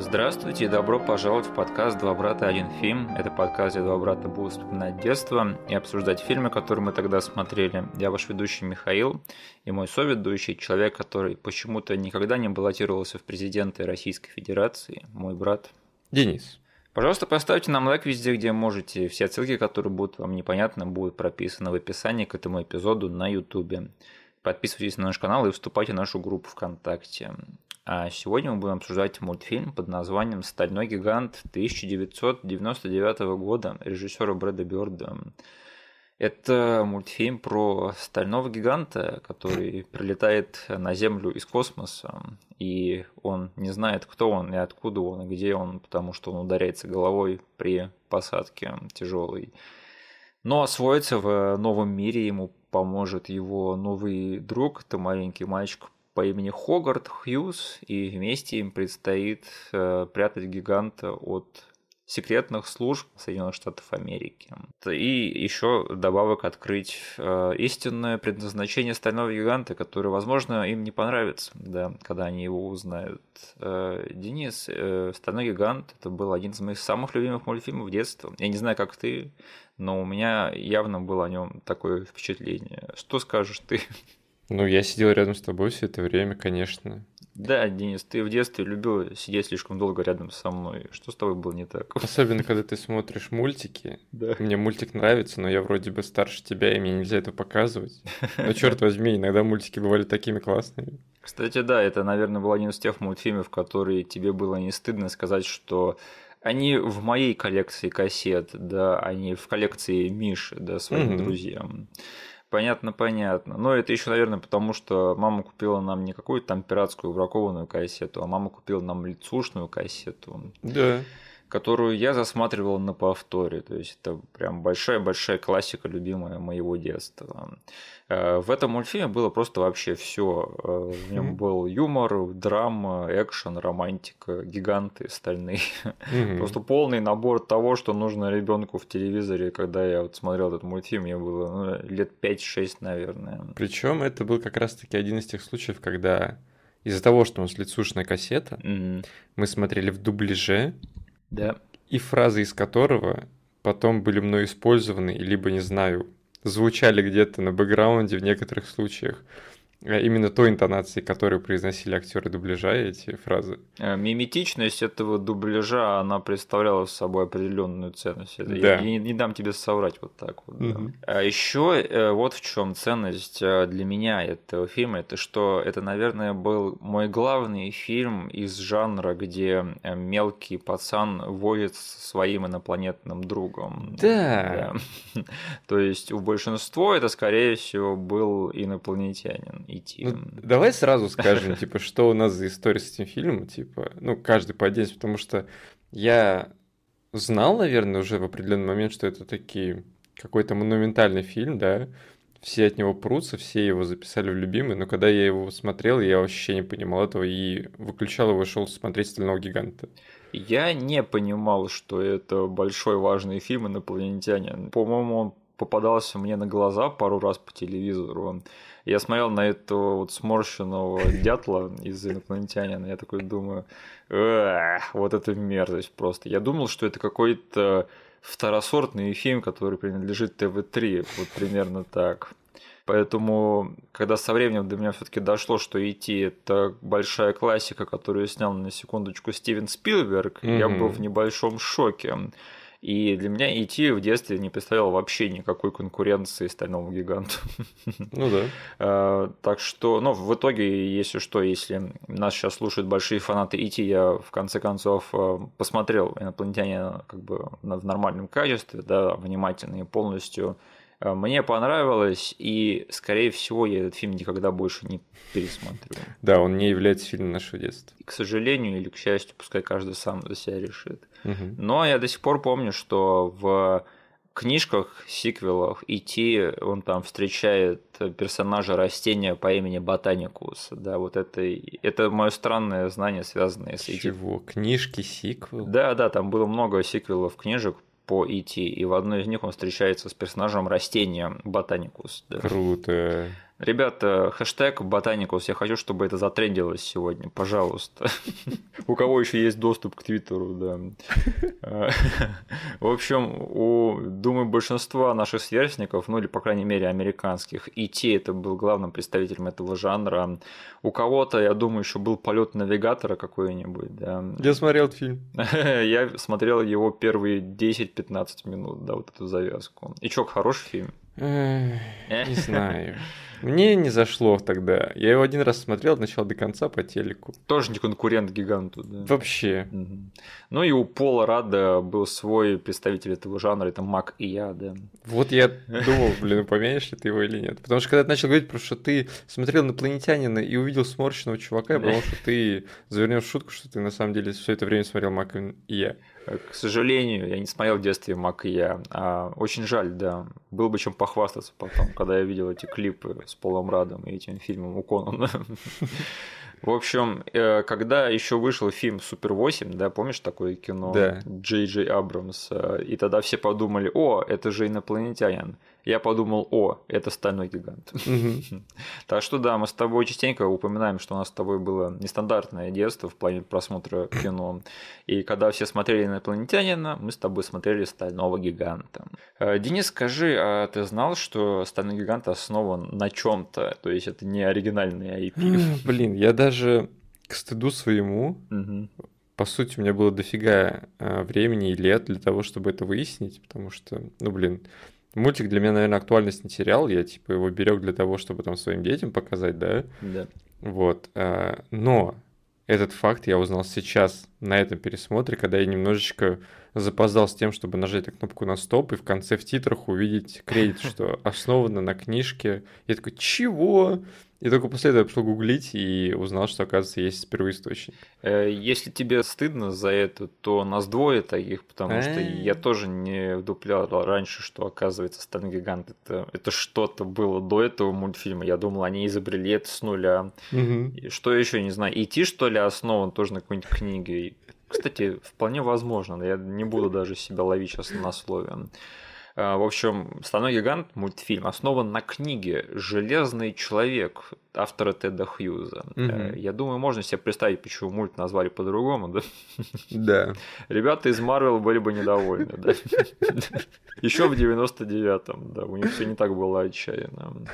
Здравствуйте и добро пожаловать в подкаст «Два брата. Один фильм». Это подкаст, где два брата будут вспоминать детство и обсуждать фильмы, которые мы тогда смотрели. Я ваш ведущий Михаил и мой соведущий, человек, который почему-то никогда не баллотировался в президенты Российской Федерации, мой брат. Денис. Пожалуйста, поставьте нам лайк везде, где можете. Все ссылки, которые будут вам непонятны, будут прописаны в описании к этому эпизоду на YouTube. Подписывайтесь на наш канал и вступайте в нашу группу ВКонтакте. А сегодня мы будем обсуждать мультфильм под названием «Стальной гигант» 1999 года режиссера Брэда Бёрда. Это мультфильм про стального гиганта, который прилетает на Землю из космоса, и он не знает, кто он и откуда он, и где он, потому что он ударяется головой при посадке тяжелой. Но освоиться в новом мире ему поможет его новый друг, это маленький мальчик по имени Хогарт Хьюз, и вместе им предстоит э, прятать гиганта от секретных служб Соединенных Штатов Америки. И еще добавок открыть э, истинное предназначение стального гиганта, которое, возможно, им не понравится, да, когда они его узнают. Э, Денис, э, стальной гигант это был один из моих самых любимых мультфильмов детства. Я не знаю, как ты, но у меня явно было о нем такое впечатление. Что скажешь ты? Ну, я сидел рядом с тобой все это время, конечно. Да, Денис, ты в детстве любил сидеть слишком долго рядом со мной. Что с тобой было не так? Особенно, когда ты смотришь мультики. Да. Мне мультик нравится, но я вроде бы старше тебя, и мне нельзя это показывать. Но черт возьми, иногда мультики бывали такими классными. Кстати, да, это, наверное, был один из тех мультфильмов, которые тебе было не стыдно сказать, что они в моей коллекции кассет, да, они в коллекции Миши, да, своим mm-hmm. друзьям. Понятно, понятно. Но это еще, наверное, потому что мама купила нам не какую-то там пиратскую бракованную кассету, а мама купила нам лицушную кассету. Да которую я засматривал на повторе. То есть это прям большая-большая классика, любимая моего детства. Э, в этом мультфильме было просто вообще все. Э, в нем был юмор, драма, экшен, романтика, гиганты стальные. Просто полный набор того, что нужно ребенку в телевизоре, когда я вот смотрел этот мультфильм, мне было ну, лет 5-6, наверное. Причем это был как раз-таки один из тех случаев, когда из-за того, что у нас лицушная кассета, mm-hmm. мы смотрели в дубляже, да. И фразы из которого потом были мной использованы, либо, не знаю, звучали где-то на бэкграунде в некоторых случаях. Э, именно той интонации, которую произносили актеры дубляжа эти фразы. Э, миметичность этого дубляжа, она представляла собой определенную ценность. да. Я не, не дам тебе соврать вот так вот. Да. Угу. А еще э, вот в чем ценность для меня этого фильма, это что это, наверное, был мой главный фильм из жанра, где мелкий пацан водит со своим инопланетным другом. Да. да. То есть у большинства это, скорее всего, был инопланетянин идти. Ну, давай сразу скажем, типа, что у нас за история с этим фильмом, типа, ну, каждый по отдельности, потому что я знал, наверное, уже в определенный момент, что это такие какой-то монументальный фильм, да, все от него прутся, все его записали в любимый, но когда я его смотрел, я вообще не понимал этого и выключал его и шел смотреть «Стального гиганта». Я не понимал, что это большой важный фильм «Инопланетянин». По-моему, он попадался мне на глаза пару раз по телевизору. Я смотрел на этого вот сморщенного дятла из инопланетянина, я такой думаю, вот это мерзость просто. Я думал, что это какой-то второсортный фильм, который принадлежит ТВ-3, вот примерно так. Поэтому, когда со временем до меня все-таки дошло, что идти это большая классика, которую снял на секундочку Стивен Спилберг, mm-hmm. я был в небольшом шоке. И для меня идти в детстве не представлял вообще никакой конкуренции стальному гиганту. Ну да. А, так что, ну, в итоге, если что, если нас сейчас слушают большие фанаты идти, я в конце концов а, посмотрел инопланетяне как бы в нормальном качестве, да, внимательно и полностью мне понравилось, и, скорее всего, я этот фильм никогда больше не пересмотрю. Да, он не является фильмом нашего детства. К сожалению или к счастью, пускай каждый сам за себя решит. Угу. Но я до сих пор помню, что в книжках, сиквелах идти, он там встречает персонажа растения по имени Ботаникус. Да, вот это, это мое странное знание, связанное с этим. Чего? Книжки, сиквел? Да, да, там было много сиквелов книжек по идти, и в одной из них он встречается с персонажем растения Ботаникус. Да. Круто. Ребята, хэштег Ботаникус, я хочу, чтобы это затрендилось сегодня, пожалуйста. У кого еще есть доступ к Твиттеру, да. В общем, у, думаю, большинства наших сверстников, ну или, по крайней мере, американских, и те это был главным представителем этого жанра. У кого-то, я думаю, еще был полет навигатора какой-нибудь, да. Я смотрел этот фильм. Я смотрел его первые 10-15 минут, да, вот эту завязку. И чё, хороший фильм? Не знаю. Мне не зашло тогда. Я его один раз смотрел от начала до конца по телеку. Тоже не конкурент гиганту, да? Вообще. Ну и у Пола Рада был свой представитель этого жанра, это Мак и я, да. Вот я думал, блин, упомянешь ли ты его или нет. Потому что когда ты начал говорить, про что ты смотрел инопланетянина и увидел сморщенного чувака, я подумал, что ты завернешь шутку, что ты на самом деле все это время смотрел Мак и я. К сожалению, я не смотрел в детстве Мак и я. А, очень жаль, да. Было бы чем похвастаться потом, когда я видел эти клипы с Полом Радом и этим фильмом у Конана. В общем, э, когда еще вышел фильм Супер 8, да, помнишь такое кино? Да. Джей Джей Абрамс. И тогда все подумали, о, это же инопланетянин я подумал, о, это стальной гигант. Так что да, мы с тобой частенько упоминаем, что у нас с тобой было нестандартное детство в плане просмотра кино. И когда все смотрели инопланетянина, мы с тобой смотрели стального гиганта. Э, Денис, скажи, а ты знал, что стальной гигант основан на чем-то? То есть это не оригинальный IP? Блин, я даже к стыду своему по сути, у меня было дофига э, времени и лет для того, чтобы это выяснить, потому что, ну, блин, Мультик для меня, наверное, актуальность не терял. Я, типа, его берег для того, чтобы там своим детям показать, да? Да. Вот. А, но этот факт я узнал сейчас на этом пересмотре, когда я немножечко запоздал с тем, чтобы нажать на кнопку на стоп и в конце в титрах увидеть кредит, что основано на книжке. Я такой, чего? И только после этого я пошел гуглить и узнал, что, оказывается, есть первоисточник. Э, если тебе стыдно за это, то нас двое таких, потому что я тоже не вдуплял раньше, что, оказывается, Стэн Гигант это, это что-то было до этого мультфильма. Я думал, они изобрели это с нуля. Угу. Что еще, не знаю, идти, что ли, основан тоже на какой-нибудь книге. Кстати, вполне возможно. Я не буду даже себя ловить сейчас на слове. А, в общем, «Стальной гигант» мультфильм основан на книге «Железный человек» автора Теда Хьюза. Угу. Я думаю, можно себе представить, почему мульт назвали по-другому, да? Да. Ребята из Марвел были бы недовольны, да? Еще в 99-м, да, у них все не так было отчаянно.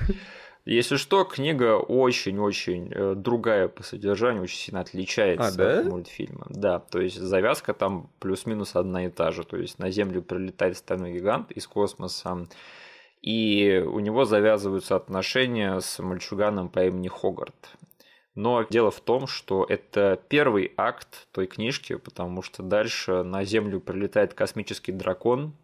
Если что, книга очень-очень э, другая по содержанию, очень сильно отличается а, да? от мультфильма. Да, то есть завязка там плюс-минус одна и та же. То есть на Землю прилетает стальной гигант из космоса, и у него завязываются отношения с мальчуганом по имени Хогарт. Но дело в том, что это первый акт той книжки, потому что дальше на Землю прилетает космический дракон,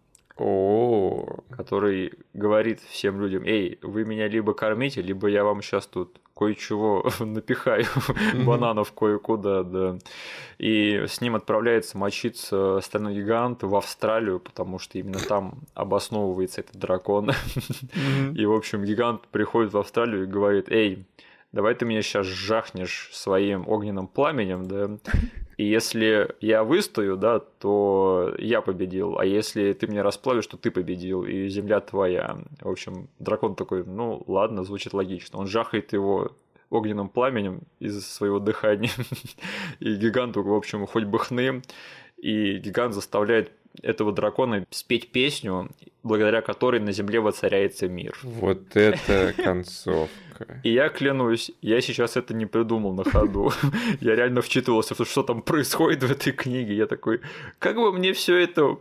о, который говорит всем людям, эй, вы меня либо кормите, либо я вам сейчас тут кое-чего напихаю, бананов кое-куда, да. И с ним отправляется мочиться стальной гигант в Австралию, потому что именно там обосновывается этот дракон. И, в общем, гигант приходит в Австралию и говорит, эй, давай ты меня сейчас жахнешь своим огненным пламенем, да, и если я выстою, да, то я победил. А если ты меня расплавишь, то ты победил, и земля твоя. В общем, дракон такой, ну ладно, звучит логично. Он жахает его огненным пламенем из своего дыхания. И гиганту, в общем, хоть бы хны. И гигант заставляет этого дракона спеть песню, благодаря которой на земле воцаряется мир. Вот это концовка. И я клянусь, я сейчас это не придумал на ходу. Я реально вчитывался, что там происходит в этой книге. Я такой, как бы мне все это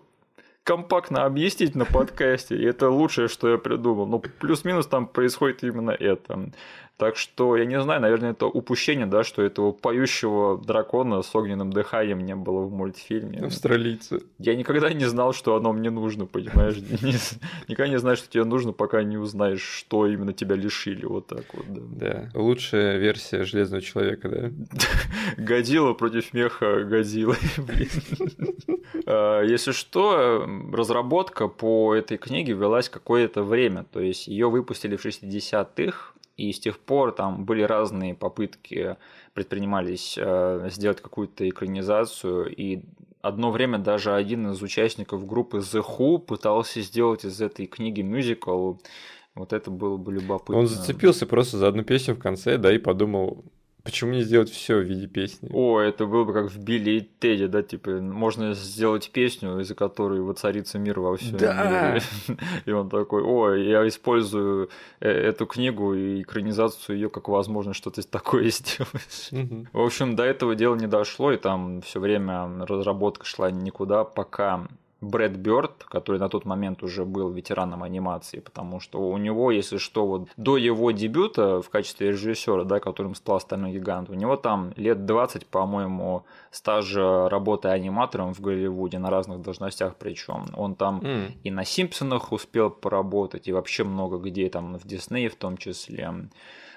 компактно объяснить на подкасте, и это лучшее, что я придумал. Но плюс-минус там происходит именно это. Так что, я не знаю, наверное, это упущение, да, что этого поющего дракона с огненным дыханием не было в мультфильме. Австралийцы. Я никогда не знал, что оно мне нужно, понимаешь? Никогда не знаешь, что тебе нужно, пока не узнаешь, что именно тебя лишили. Вот так вот, да. Да. Лучшая версия Железного Человека, да? Годила против меха Годзиллы. А, если что, разработка по этой книге велась какое-то время. То есть ее выпустили в 60-х, и с тех пор там были разные попытки, предпринимались э, сделать какую-то экранизацию, и одно время даже один из участников группы The Who пытался сделать из этой книги мюзикл, Вот это было бы любопытно. Он зацепился просто за одну песню в конце, да, и подумал, Почему не сделать все в виде песни? О, это было бы как в Билли и Тедди, да, типа, можно сделать песню, из-за которой воцарится мир во всем да. мире. И он такой, о, я использую э, эту книгу и экранизацию ее как возможность что-то такое сделать. Угу. В общем, до этого дела не дошло, и там все время разработка шла никуда, пока Брэд Бёрд, который на тот момент уже был ветераном анимации, потому что у него, если что, вот до его дебюта в качестве режиссера, да, которым стал «Стальной гигант», у него там лет 20, по-моему, стажа работы аниматором в Голливуде на разных должностях причем. Он там mm. и на «Симпсонах» успел поработать, и вообще много где, там в Диснее в том числе.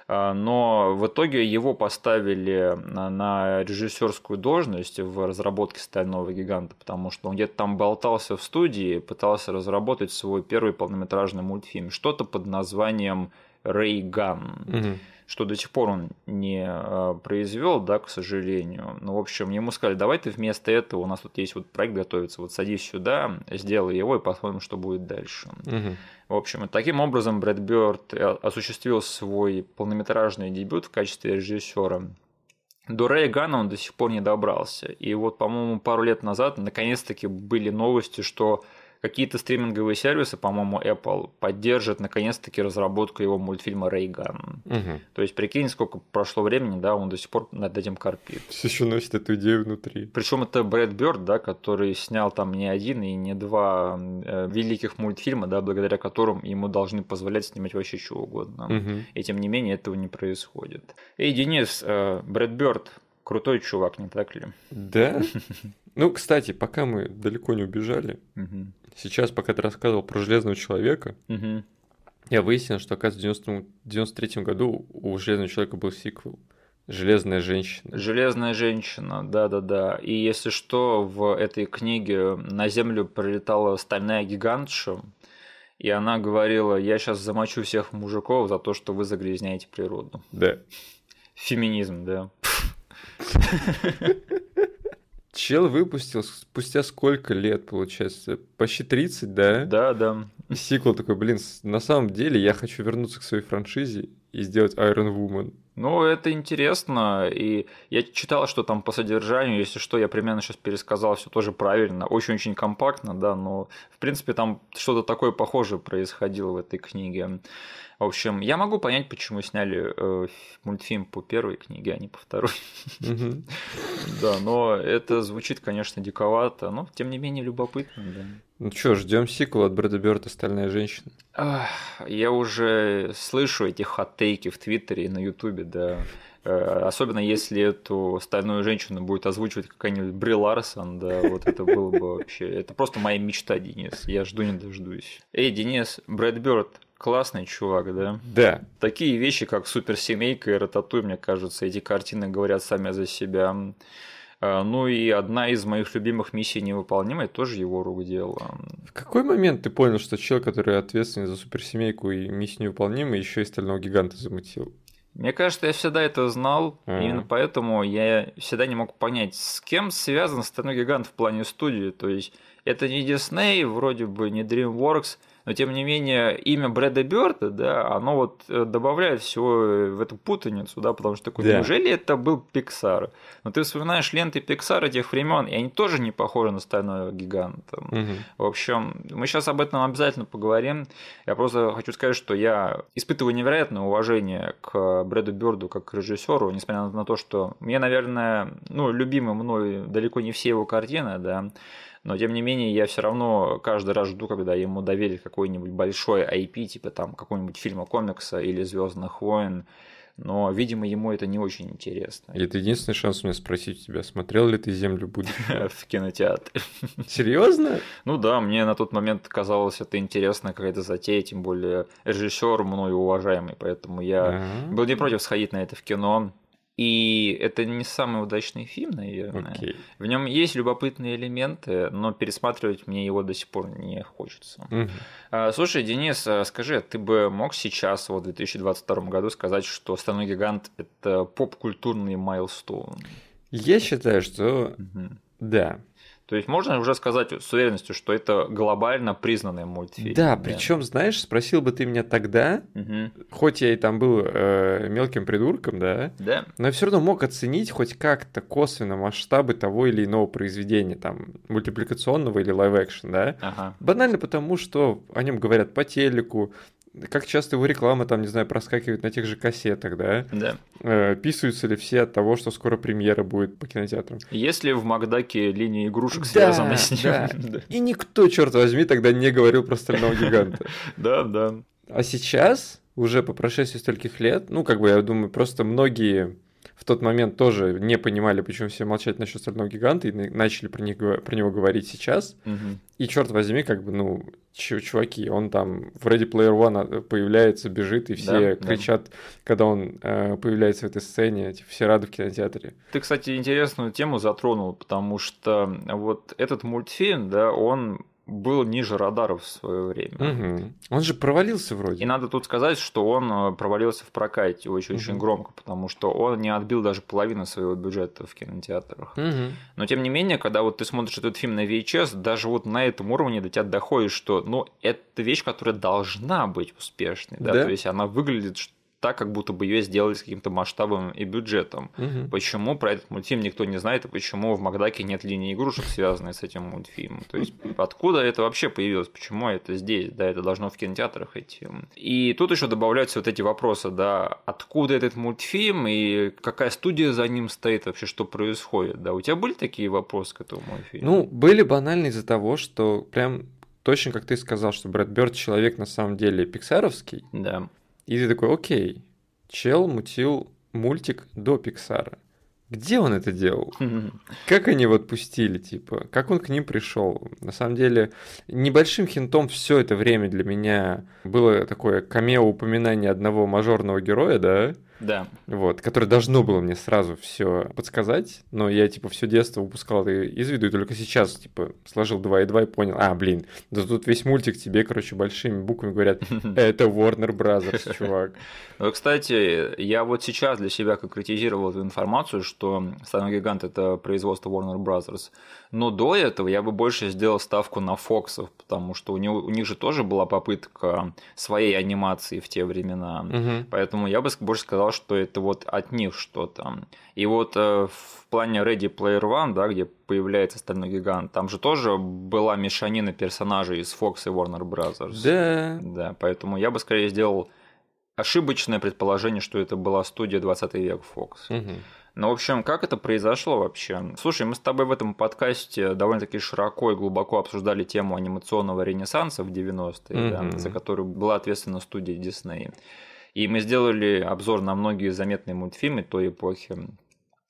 А, но в итоге его поставили на режиссерскую должность в разработке «Стального гиганта», потому что он где-то там болтался в студии, пытался разработать свой первый полнометражный мультфильм, что-то под названием «Рейган». Угу что до сих пор он не а, произвел, да, к сожалению. Ну, в общем, ему сказали, давай ты вместо этого, у нас тут есть вот проект готовится, вот садись сюда, сделай его и посмотрим, что будет дальше. Угу. В общем, таким образом Брэд Бёрд э, осуществил свой полнометражный дебют в качестве режиссера. До Рэя Гана он до сих пор не добрался. И вот, по-моему, пару лет назад наконец-таки были новости, что какие-то стриминговые сервисы, по-моему, Apple поддержат наконец-таки разработку его мультфильма Рейган. Угу. То есть, прикинь, сколько прошло времени, да, он до сих пор над этим корпит. Все еще носит эту идею внутри. Причем это Брэд Бёрд, да, который снял там не один и не два э, великих мультфильма, да, благодаря которым ему должны позволять снимать вообще что угодно. Угу. И тем не менее этого не происходит. Эй, Денис, э, Брэд Бёрд, крутой чувак, не так ли? Да? Ну, кстати, пока мы далеко не убежали, сейчас, пока ты рассказывал про Железного Человека, я выяснил, что, оказывается, в 93 году у Железного Человека был сиквел. Железная женщина. Железная женщина, да-да-да. И если что, в этой книге на Землю прилетала стальная гигантша, и она говорила, я сейчас замочу всех мужиков за то, что вы загрязняете природу. Да. Феминизм, да. Чел выпустил спустя сколько лет, получается? Почти 30, да? Да, да. И сиквел такой, блин, на самом деле я хочу вернуться к своей франшизе и сделать Iron Woman. Ну, это интересно, и я читал, что там по содержанию, если что, я примерно сейчас пересказал все тоже правильно, очень-очень компактно, да, но, в принципе, там что-то такое похожее происходило в этой книге. В общем, я могу понять, почему сняли э, мультфильм по первой книге, а не по второй. Да, но это звучит, конечно, диковато, но тем не менее любопытно. Ну что, ждем сиквел от Брэда Бёрда «Стальная женщина». Я уже слышу эти хот-тейки в Твиттере и на Ютубе, да. Э, особенно если эту стальную женщину будет озвучивать какая-нибудь Бри Ларсон, да, вот это было бы вообще... Это просто моя мечта, Денис. Я жду не дождусь. Эй, Денис, Брэд Бёрд, классный чувак, да? Да. Такие вещи, как суперсемейка и рататуй, мне кажется, эти картины говорят сами за себя. А, ну и одна из моих любимых миссий невыполнимой тоже его рук дело. В какой момент ты понял, что человек, который ответственный за суперсемейку и миссию невыполнимой, еще и стального гиганта замутил? Мне кажется, я всегда это знал, mm-hmm. именно поэтому я всегда не мог понять, с кем связан стальной гигант в плане студии. То есть это не Disney, вроде бы не DreamWorks – но тем не менее имя Брэда Бёрда, да, оно вот э, добавляет всего в эту путаницу, да, потому что такой, да. неужели это был Pixar? Но ты вспоминаешь ленты Pixar этих времен, и они тоже не похожи на стального гиганта. Угу. В общем, мы сейчас об этом обязательно поговорим. Я просто хочу сказать, что я испытываю невероятное уважение к Брэду Бёрду как к режиссеру, несмотря на то, что мне, наверное, ну, любимы мной далеко не все его картины, да, но тем не менее я все равно каждый раз жду, когда ему доверят какой-нибудь большой IP, типа там какого-нибудь фильма комикса или Звездных войн, но, видимо, ему это не очень интересно. И это единственный шанс у меня спросить тебя, смотрел ли ты «Землю будущего»? В кинотеатре. Серьезно? Ну да, мне на тот момент казалось это интересно, какая-то затея, тем более режиссер мною уважаемый, поэтому я был не против сходить на это в кино. И это не самый удачный фильм, наверное. Okay. В нем есть любопытные элементы, но пересматривать мне его до сих пор не хочется. Uh-huh. Слушай, Денис, а скажи, ты бы мог сейчас, вот в 2022 году, сказать, что «Стальной гигант» — это поп-культурный майлстоун? Я считаю, что uh-huh. да. То есть можно уже сказать с уверенностью, что это глобально признанный мультфильм. Да, причем, знаешь, спросил бы ты меня тогда, угу. хоть я и там был э, мелким придурком, да, да, но я все равно мог оценить хоть как-то косвенно масштабы того или иного произведения, там, мультипликационного или live-action, да. Ага. Банально потому, что о нем говорят по телеку, как часто его реклама там, не знаю, проскакивает на тех же кассетах, да? Да. Э, писаются ли все от того, что скоро премьера будет по кинотеатрам? Есть ли в Макдаке линия игрушек связана да, с ним? Да. да. И никто, черт возьми, тогда не говорил про стального гиганта. Да, да. А сейчас, уже по прошествии стольких лет, ну, как бы, я думаю, просто многие в тот момент тоже не понимали, почему все молчат насчет стального гиганта, и начали про, них, про него говорить сейчас. Угу. И черт возьми, как бы, ну, чуваки, он там в Ready Player One а, появляется, бежит, и все да, кричат, да. когда он э, появляется в этой сцене, типа, все рады в кинотеатре. Ты, кстати, интересную тему затронул, потому что вот этот мультфильм, да, он был ниже радаров в свое время. Угу. Он же провалился вроде. И надо тут сказать, что он э, провалился в прокате очень-очень угу. громко, потому что он не отбил даже половину своего бюджета в кинотеатрах. Угу. Но тем не менее, когда вот ты смотришь этот фильм на VHS, даже вот на этом уровне до тебя доходит, что ну это вещь, которая должна быть успешной, да, да? то есть она выглядит так, как будто бы ее сделали с каким-то масштабом и бюджетом. Угу. Почему про этот мультфильм никто не знает, и почему в Макдаке нет линии игрушек, связанной с этим мультфильмом? То есть, откуда это вообще появилось? Почему это здесь? Да, это должно в кинотеатрах идти. И тут еще добавляются вот эти вопросы, да, откуда этот мультфильм и какая студия за ним стоит, вообще что происходит, да? У тебя были такие вопросы к этому мультфильму? Ну, были банально из-за того, что прям точно как ты сказал, что Брэд Бёрд человек на самом деле пиксаровский. Да. И ты такой, окей, чел мутил мультик до Пиксара. Где он это делал? Как они его отпустили, типа? Как он к ним пришел? На самом деле, небольшим хинтом все это время для меня было такое камео упоминание одного мажорного героя, да? Да. Вот, которое должно было мне сразу все подсказать, но я, типа, все детство упускал это из виду, и только сейчас, типа, сложил 2 и 2 и понял, а, блин, да тут весь мультик тебе, короче, большими буквами говорят, это Warner Brothers, чувак. Ну, кстати, я вот сейчас для себя конкретизировал эту информацию, что Стальной Гигант – это производство Warner Brothers, но до этого я бы больше сделал ставку на Фоксов, потому что у, него, у них же тоже была попытка своей анимации в те времена. Угу. Поэтому я бы больше сказал, что это вот от них что-то. И вот э, в плане Ready Player One, да, где появляется Стальной Гигант, там же тоже была мешанина персонажей из Fox и Warner Brothers. Да. Да, поэтому я бы скорее сделал ошибочное предположение, что это была студия 20 век Fox. Угу. Ну, в общем, как это произошло вообще? Слушай, мы с тобой в этом подкасте довольно-таки широко и глубоко обсуждали тему анимационного ренессанса в 90-е, mm-hmm. да, за которую была ответственна студия Disney. И мы сделали обзор на многие заметные мультфильмы той эпохи.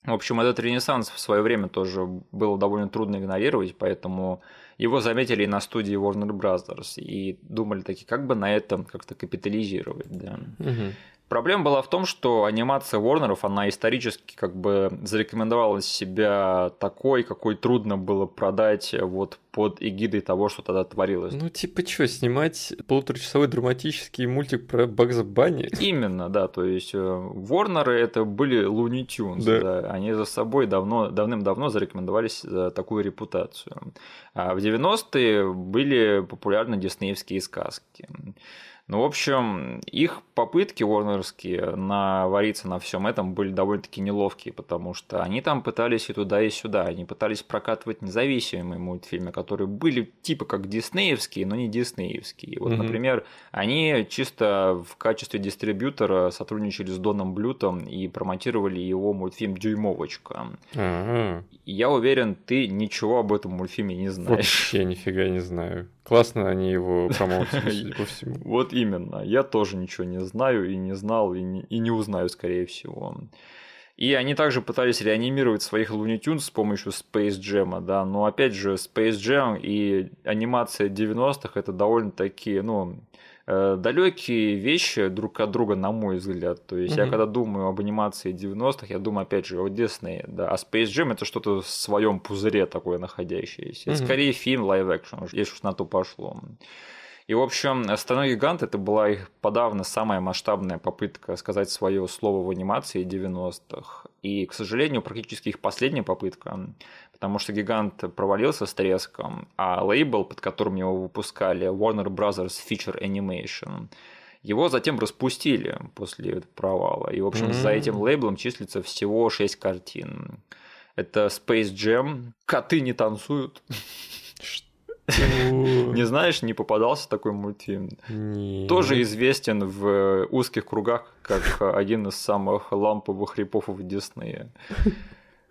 В общем, этот ренессанс в свое время тоже было довольно трудно игнорировать, поэтому его заметили на студии Warner Brothers и думали таки, как бы на этом как-то капитализировать. Да. Угу. Проблема была в том, что анимация Warnerов, она исторически как бы зарекомендовала себя такой, какой трудно было продать вот под эгидой того, что тогда творилось. Ну, типа что, снимать полуторачасовой драматический мультик про Багза Банни? Именно, да, то есть Warner э, это были Looney Tunes, да. да. они за собой давно, давным-давно зарекомендовались за такую репутацию. А в 90-е были популярны диснеевские сказки. Ну, в общем, их попытки Уорнерские навариться на всем этом были довольно-таки неловкие, потому что они там пытались и туда, и сюда. Они пытались прокатывать независимые мультфильмы, которые были типа как диснеевские, но не диснеевские. Вот, mm-hmm. например, они чисто в качестве дистрибьютора сотрудничали с Доном Блютом и промотировали его мультфильм «Дюймовочка». Mm-hmm. Я уверен, ты ничего об этом мультфильме не знаешь. Вообще нифига не знаю. Классно они его промоутили, по всему. Вот именно. Я тоже ничего не знаю и не знал, и не, и не узнаю, скорее всего. И они также пытались реанимировать своих Looney Tunes с помощью Space Jam, да, но опять же Space Jam и анимация 90-х это довольно-таки, ну, далекие вещи друг от друга, на мой взгляд. То есть угу. я когда думаю об анимации 90-х, я думаю опять же о Disney, да, а Space Jam это что-то в своем пузыре такое находящееся. Угу. скорее фильм action, если уж на то пошло. И, в общем, «Стальной гигант» — это была их подавно самая масштабная попытка сказать свое слово в анимации 90-х. И, к сожалению, практически их последняя попытка, потому что «Гигант» провалился с треском, а лейбл, под которым его выпускали, Warner Brothers Feature Animation, его затем распустили после провала. И, в общем, mm-hmm. за этим лейблом числится всего 6 картин. Это Space Jam, «Коты не танцуют». Не знаешь, не попадался такой мультфильм? Нет. Тоже известен в узких кругах как один из самых ламповых репов Диснея.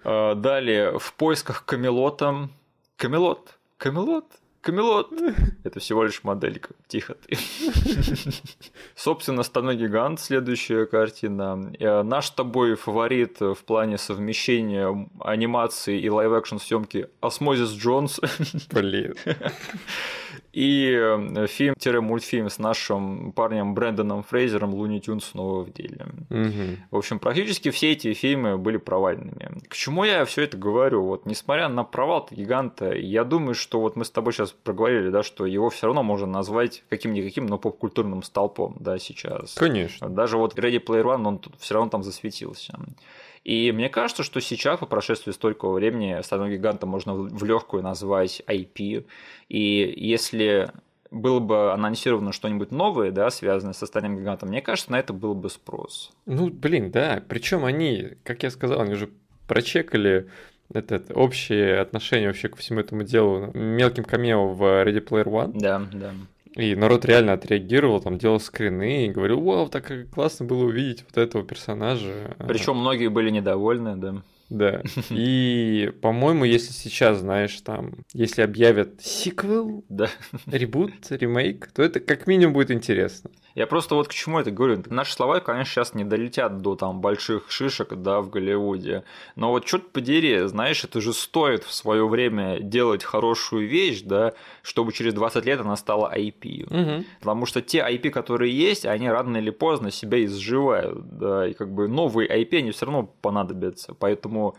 А, далее, в поисках Камелота. Камелот. Камелот. Камелот. Это всего лишь моделька. Тихо ты. Собственно, «Стальной гигант» следующая картина. Э, наш с тобой фаворит в плане совмещения анимации и live-action съемки Осмозис Джонс. Блин. И э, фильм-мультфильм с нашим парнем Брэндоном Фрейзером «Луни Тюн снова в деле». Угу. В общем, практически все эти фильмы были провальными. К чему я все это говорю? Вот, несмотря на провал гиганта, я думаю, что вот мы с тобой сейчас проговорили, да, что его все равно можно назвать каким-никаким, но поп-культурным столпом, да, сейчас. Конечно. Даже вот Ready Player One, он все равно там засветился. И мне кажется, что сейчас, по прошествии столького времени, «Стального гиганта» можно в легкую назвать IP. И если было бы анонсировано что-нибудь новое, да, связанное со «Стальным гигантом», мне кажется, на это был бы спрос. Ну, блин, да. Причем они, как я сказал, они уже прочекали это, общее отношение вообще ко всему этому делу мелким камео в Ready Player One. Да, да. И народ реально отреагировал, там делал скрины и говорил, вау, так классно было увидеть вот этого персонажа. Причем многие были недовольны, да. Да. И, по-моему, если сейчас, знаешь, там, если объявят сиквел, да. ребут, ремейк, то это как минимум будет интересно. Я просто вот к чему это говорю. Наши слова, конечно, сейчас не долетят до там больших шишек, да, в Голливуде. Но вот что-то подери, знаешь, это же стоит в свое время делать хорошую вещь, да, чтобы через 20 лет она стала IP. Угу. Потому что те IP, которые есть, они рано или поздно себя изживают, да, и как бы новые IP, они все равно понадобятся. Поэтому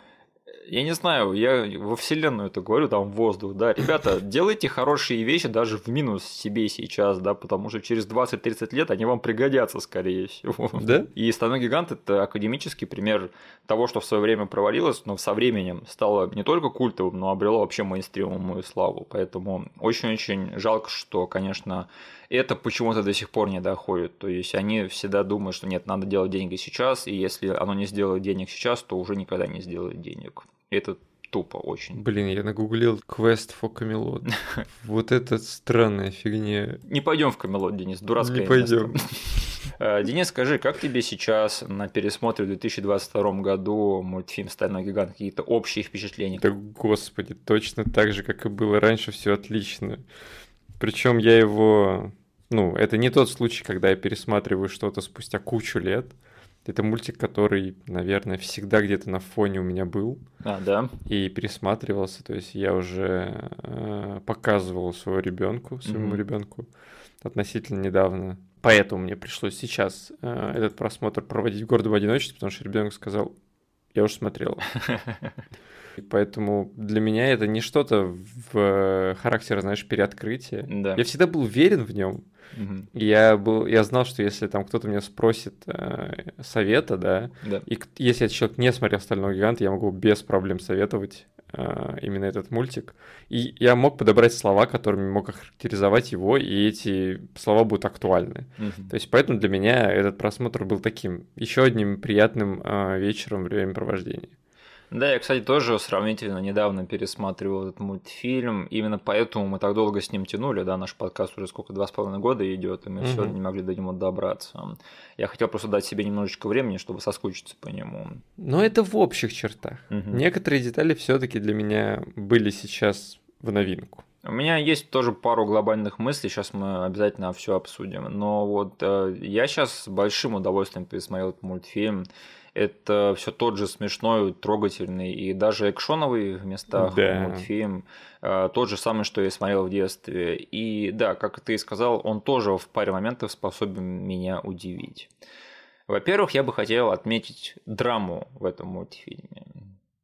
я не знаю, я во вселенную это говорю, там воздух, да, ребята, делайте хорошие вещи даже в минус себе сейчас, да, потому что через 20-30 лет они вам пригодятся, скорее всего. Да? И «Стальной гигант» — это академический пример того, что в свое время провалилось, но со временем стало не только культовым, но обрело вообще мейнстримовую славу, поэтому очень-очень жалко, что, конечно, это почему-то до сих пор не доходит. То есть они всегда думают, что нет, надо делать деньги сейчас, и если оно не сделает денег сейчас, то уже никогда не сделает денег. Это тупо очень. Блин, я нагуглил Quest for Camelot. Вот это странная фигня. Не пойдем в Камелот, Денис, дурацкая Не пойдем. Э, Денис, скажи, как тебе сейчас на пересмотре в 2022 году мультфильм «Стальной гигант» какие-то общие впечатления? Да господи, точно так же, как и было раньше, все отлично. Причем я его... Ну, это не тот случай, когда я пересматриваю что-то спустя кучу лет. Это мультик, который, наверное, всегда где-то на фоне у меня был. А, да. И пересматривался. То есть я уже э, показывал своему ребенку, своему mm-hmm. ребенку относительно недавно. Поэтому мне пришлось сейчас э, этот просмотр проводить в гордом одиночестве, потому что ребенок сказал, я уже смотрел. Поэтому для меня это не что-то в характере, знаешь, переоткрытия. Да. Я всегда был уверен в нем. Мгм. Я был, я знал, что если там кто-то меня спросит э, совета, да, Да. и если этот человек не смотрел «Стального гиганта», я могу без проблем советовать э, именно этот мультик. И я мог подобрать слова, которыми мог охарактеризовать его, и эти слова будут актуальны. Мгм. То есть поэтому для меня этот просмотр был таким еще одним приятным э, вечером времяпровождения. Да, я, кстати, тоже сравнительно недавно пересматривал этот мультфильм. Именно поэтому мы так долго с ним тянули, да, наш подкаст уже сколько, два с половиной года идет, и мы Мгм. все не могли до него добраться. Я хотел просто дать себе немножечко времени, чтобы соскучиться по нему. Но это в общих чертах. Мгм. Некоторые детали все-таки для меня были сейчас в новинку. У меня есть тоже пару глобальных мыслей, сейчас мы обязательно все обсудим. Но вот э, я сейчас с большим удовольствием пересмотрел этот мультфильм. Это все тот же смешной, трогательный и даже экшоновый в местах Да. мультфильм. Э, Тот же самый, что я смотрел в детстве. И да, как ты и сказал, он тоже в паре моментов способен меня удивить. Во-первых, я бы хотел отметить драму в этом мультфильме.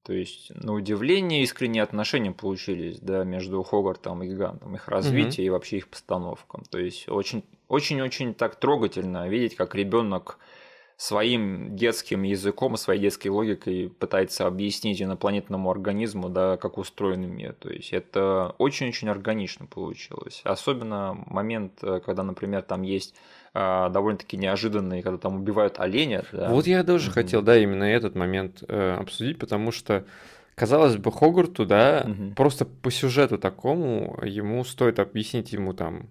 То есть, на удивление, искренние отношения получились, да, между Хогартом и Гигантом, их развитие и вообще их постановкам. То есть, очень, очень-очень так трогательно видеть, как ребенок своим детским языком, своей детской логикой пытается объяснить инопланетному организму, да, как устроен мир. То есть это очень-очень органично получилось. Особенно момент, э, когда, например, там есть а, довольно-таки неожиданные, когда там убивают оленя. Да. Вот я тоже mm-hmm. хотел, да, именно этот момент э, обсудить, потому что казалось бы, Хогарту, да, угу. просто по сюжету такому ему стоит объяснить ему там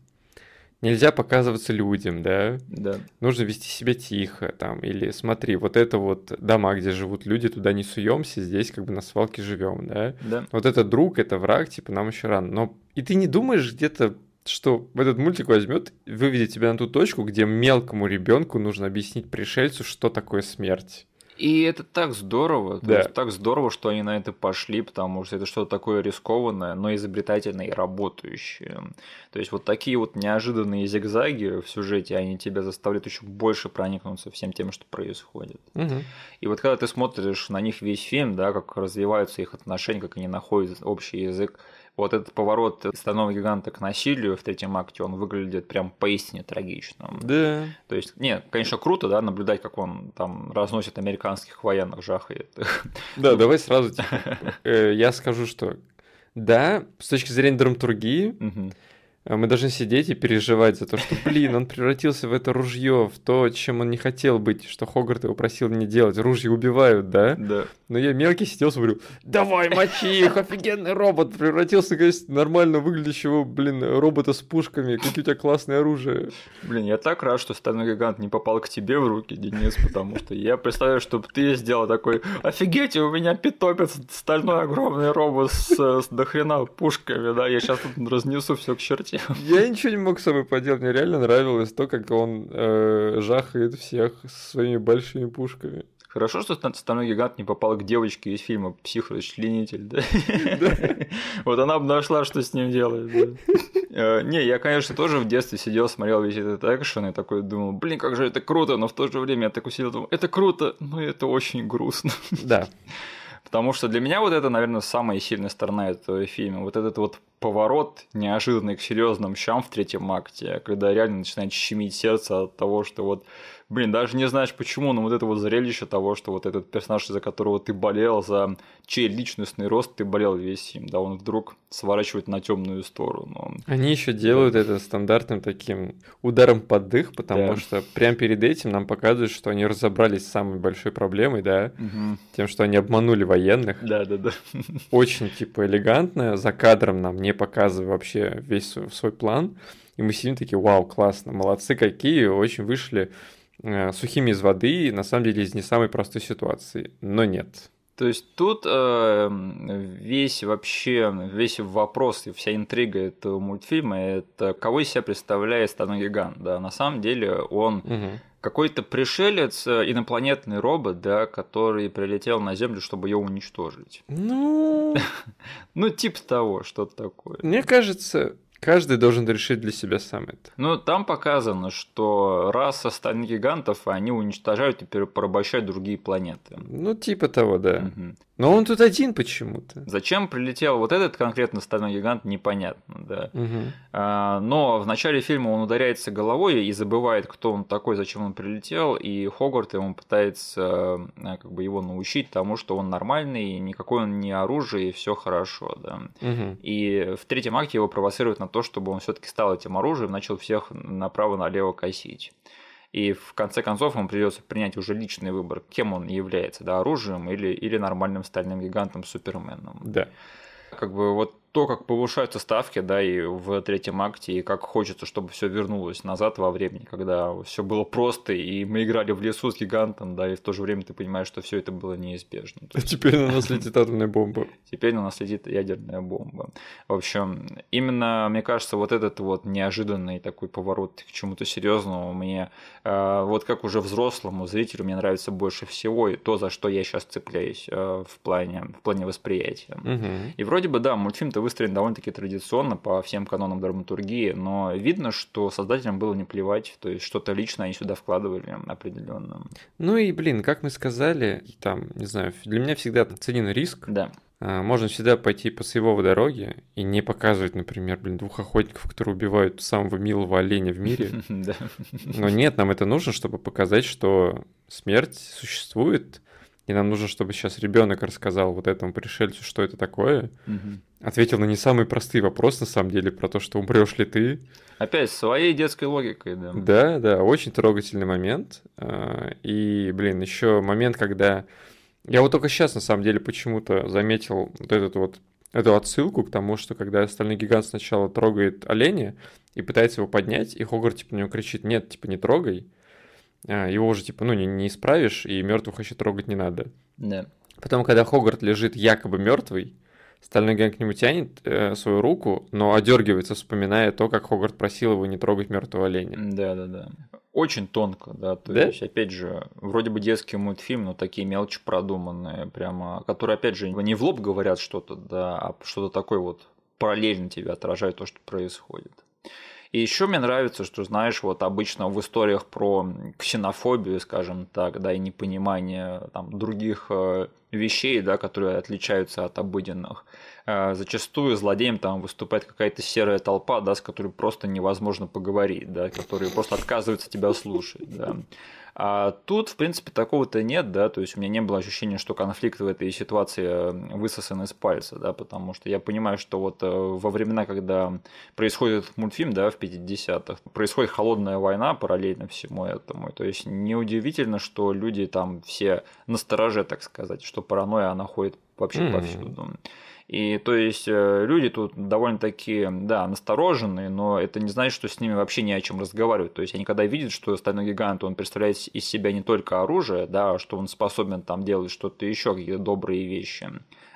нельзя показываться людям, да? Да. Нужно вести себя тихо, там, или смотри, вот это вот дома, где живут люди, туда не суемся, здесь как бы на свалке живем, да? Да. Вот это друг, это враг, типа, нам еще рано. Но и ты не думаешь где-то что этот мультик возьмет, выведет тебя на ту точку, где мелкому ребенку нужно объяснить пришельцу, что такое смерть. И это так здорово, да. есть, так здорово, что они на это пошли, потому что это что-то такое рискованное, но изобретательное и работающее. То есть вот такие вот неожиданные зигзаги в сюжете, они тебя заставляют еще больше проникнуться всем тем, что происходит. Угу. И вот когда ты смотришь на них весь фильм, да, как развиваются их отношения, как они находят общий язык, вот этот поворот стального гиганта к насилию в третьем акте, он выглядит прям поистине трагичным. Да. То есть, нет, конечно, круто, да, наблюдать, как он там разносит американских военных, жахает. Да, давай сразу, типа, э, я скажу, что да, с точки зрения драматургии, мы должны сидеть и переживать за то, что, блин, он превратился в это ружье, в то, чем он не хотел быть, что Хогарт его просил не делать. Ружья убивают, да? Да. Но я мелкий сидел, смотрю, давай мочи их, офигенный робот, превратился, конечно, нормально выглядящего, блин, робота с пушками, какие у тебя классные оружия. Блин, я так рад, что стальной гигант не попал к тебе в руки, Денис, потому что я представляю, чтобы ты сделал такой, офигеть, у меня питомец, стальной огромный робот с, с дохрена пушками, да, я сейчас тут разнесу все к черте. Я ничего не мог с собой поделать, мне реально нравилось то, как он э, жахает всех своими большими пушками. Хорошо, что стальной гигант не попал к девочке из фильма «Психорасчленитель», да? Вот она бы нашла, что с ним делать. Э, не, я, конечно, тоже в детстве сидел, смотрел весь этот экшен и такой думал, блин, как же это круто, но в то же время я такой сидел, думал, это круто, но это очень грустно. Да. Потому что для меня вот это, наверное, самая сильная сторона этого фильма. Вот этот вот поворот неожиданный к серьезным щам в третьем акте, когда реально начинает щемить сердце от того, что вот блин, даже не знаешь почему, но вот это вот зрелище того, что вот этот персонаж, за которого ты болел, за чей личностный рост ты болел весь им, да, он вдруг сворачивает на темную сторону. Они еще делают это стандартным таким ударом под дых, потому да. что прямо перед этим нам показывают, что они разобрались с самой большой проблемой, да, угу. тем, что они обманули военных. Да, да, да. Очень типа элегантно, за кадром нам не показывая вообще весь свой план. И мы сидим такие, вау, классно, молодцы какие, очень вышли сухими из воды, на самом деле из не самой простой ситуации, но нет. То есть тут э, весь вообще, весь вопрос и вся интрига этого мультфильма – это кого из себя представляет Стальной Гигант. Да? На самом деле он угу. какой-то пришелец, э, инопланетный робот, да, который прилетел на Землю, чтобы ее уничтожить. Ну... ну, типа того, что-то такое. Мне кажется, Каждый должен решить для себя сам это. Ну, там показано, что раса стальных гигантов, они уничтожают и порабощают другие планеты. Ну, типа того, да. Угу. Но он тут один почему-то. Зачем прилетел вот этот конкретно стальной гигант, непонятно, да. Угу. А, но в начале фильма он ударяется головой и забывает, кто он такой, зачем он прилетел, и Хогарт ему пытается а, как бы его научить тому, что он нормальный, никакой он не оружие, и все хорошо, да. Угу. И в третьем акте его провоцируют на то, чтобы он все-таки стал этим оружием, начал всех направо-налево косить. И в конце концов ему придется принять уже личный выбор, кем он является, да, оружием или, или нормальным стальным гигантом Суперменом. Да. Как бы вот то, как повышаются ставки, да, и в третьем акте, и как хочется, чтобы все вернулось назад во времени, когда все было просто, и мы играли в лесу с гигантом, да, и в то же время ты понимаешь, что все это было неизбежно. А теперь на нас летит атомная бомба. Теперь на нас летит ядерная бомба. В общем, именно, мне кажется, вот этот вот неожиданный такой поворот к чему-то серьезному мне, э, вот как уже взрослому зрителю, мне нравится больше всего, и то, за что я сейчас цепляюсь э, в плане, в плане восприятия. Угу. И вроде бы, да, мультфильм-то выстроен довольно-таки традиционно по всем канонам драматургии, но видно, что создателям было не плевать, то есть что-то личное они сюда вкладывали определенно. Ну и, блин, как мы сказали, там, не знаю, для меня всегда ценен риск. Да. А, можно всегда пойти по своего дороге и не показывать, например, блин, двух охотников, которые убивают самого милого оленя в мире. Но нет, нам это нужно, чтобы показать, что смерть существует, и нам нужно, чтобы сейчас ребенок рассказал вот этому пришельцу, что это такое, ответил на не самый простые вопросы, на самом деле, про то, что умрешь ли ты. Опять своей детской логикой, да. Да, да, очень трогательный момент. А, и, блин, еще момент, когда я вот только сейчас, на самом деле, почему-то заметил вот этот вот эту отсылку к тому, что когда остальной гигант сначала трогает оленя и пытается его поднять, и Хогарт типа на него кричит, нет, типа не трогай, его уже типа, ну, не, не исправишь, и мертвых еще трогать не надо. Да. Потом, когда Хогарт лежит якобы мертвый, Стальной гигант к нему тянет э, свою руку, но одергивается, вспоминая то, как Хогарт просил его не трогать мертвого оленя. Да, да, да очень тонко, да, то да? есть, опять же, вроде бы детский мультфильм, но такие мелочи продуманные, прямо, которые, опять же, не в лоб говорят что-то, да, а что-то такое вот параллельно тебе отражает то, что происходит. И еще мне нравится, что, знаешь, вот обычно в историях про ксенофобию, скажем так, да, и непонимание там, других э, вещей, да, которые отличаются от обыденных, э, зачастую злодеем там выступает какая-то серая толпа, да, с которой просто невозможно поговорить, да, которые просто отказываются тебя слушать, да. А тут, в принципе, такого-то нет, да, то есть у меня не было ощущения, что конфликт в этой ситуации э, высосан из пальца, да, потому что я понимаю, что вот э, во времена, когда происходит мультфильм, да, в 50-х, происходит холодная война параллельно всему этому, то есть неудивительно, что люди там все настороже, так сказать, что паранойя, она ходит вообще mm-hmm. повсюду. И то есть э, люди тут довольно-таки, да, настороженные, но это не значит, что с ними вообще не о чем разговаривать. То есть они когда видят, что стальной гигант, он представляет из себя не только оружие, да, а что он способен там делать что-то еще, какие-то добрые вещи.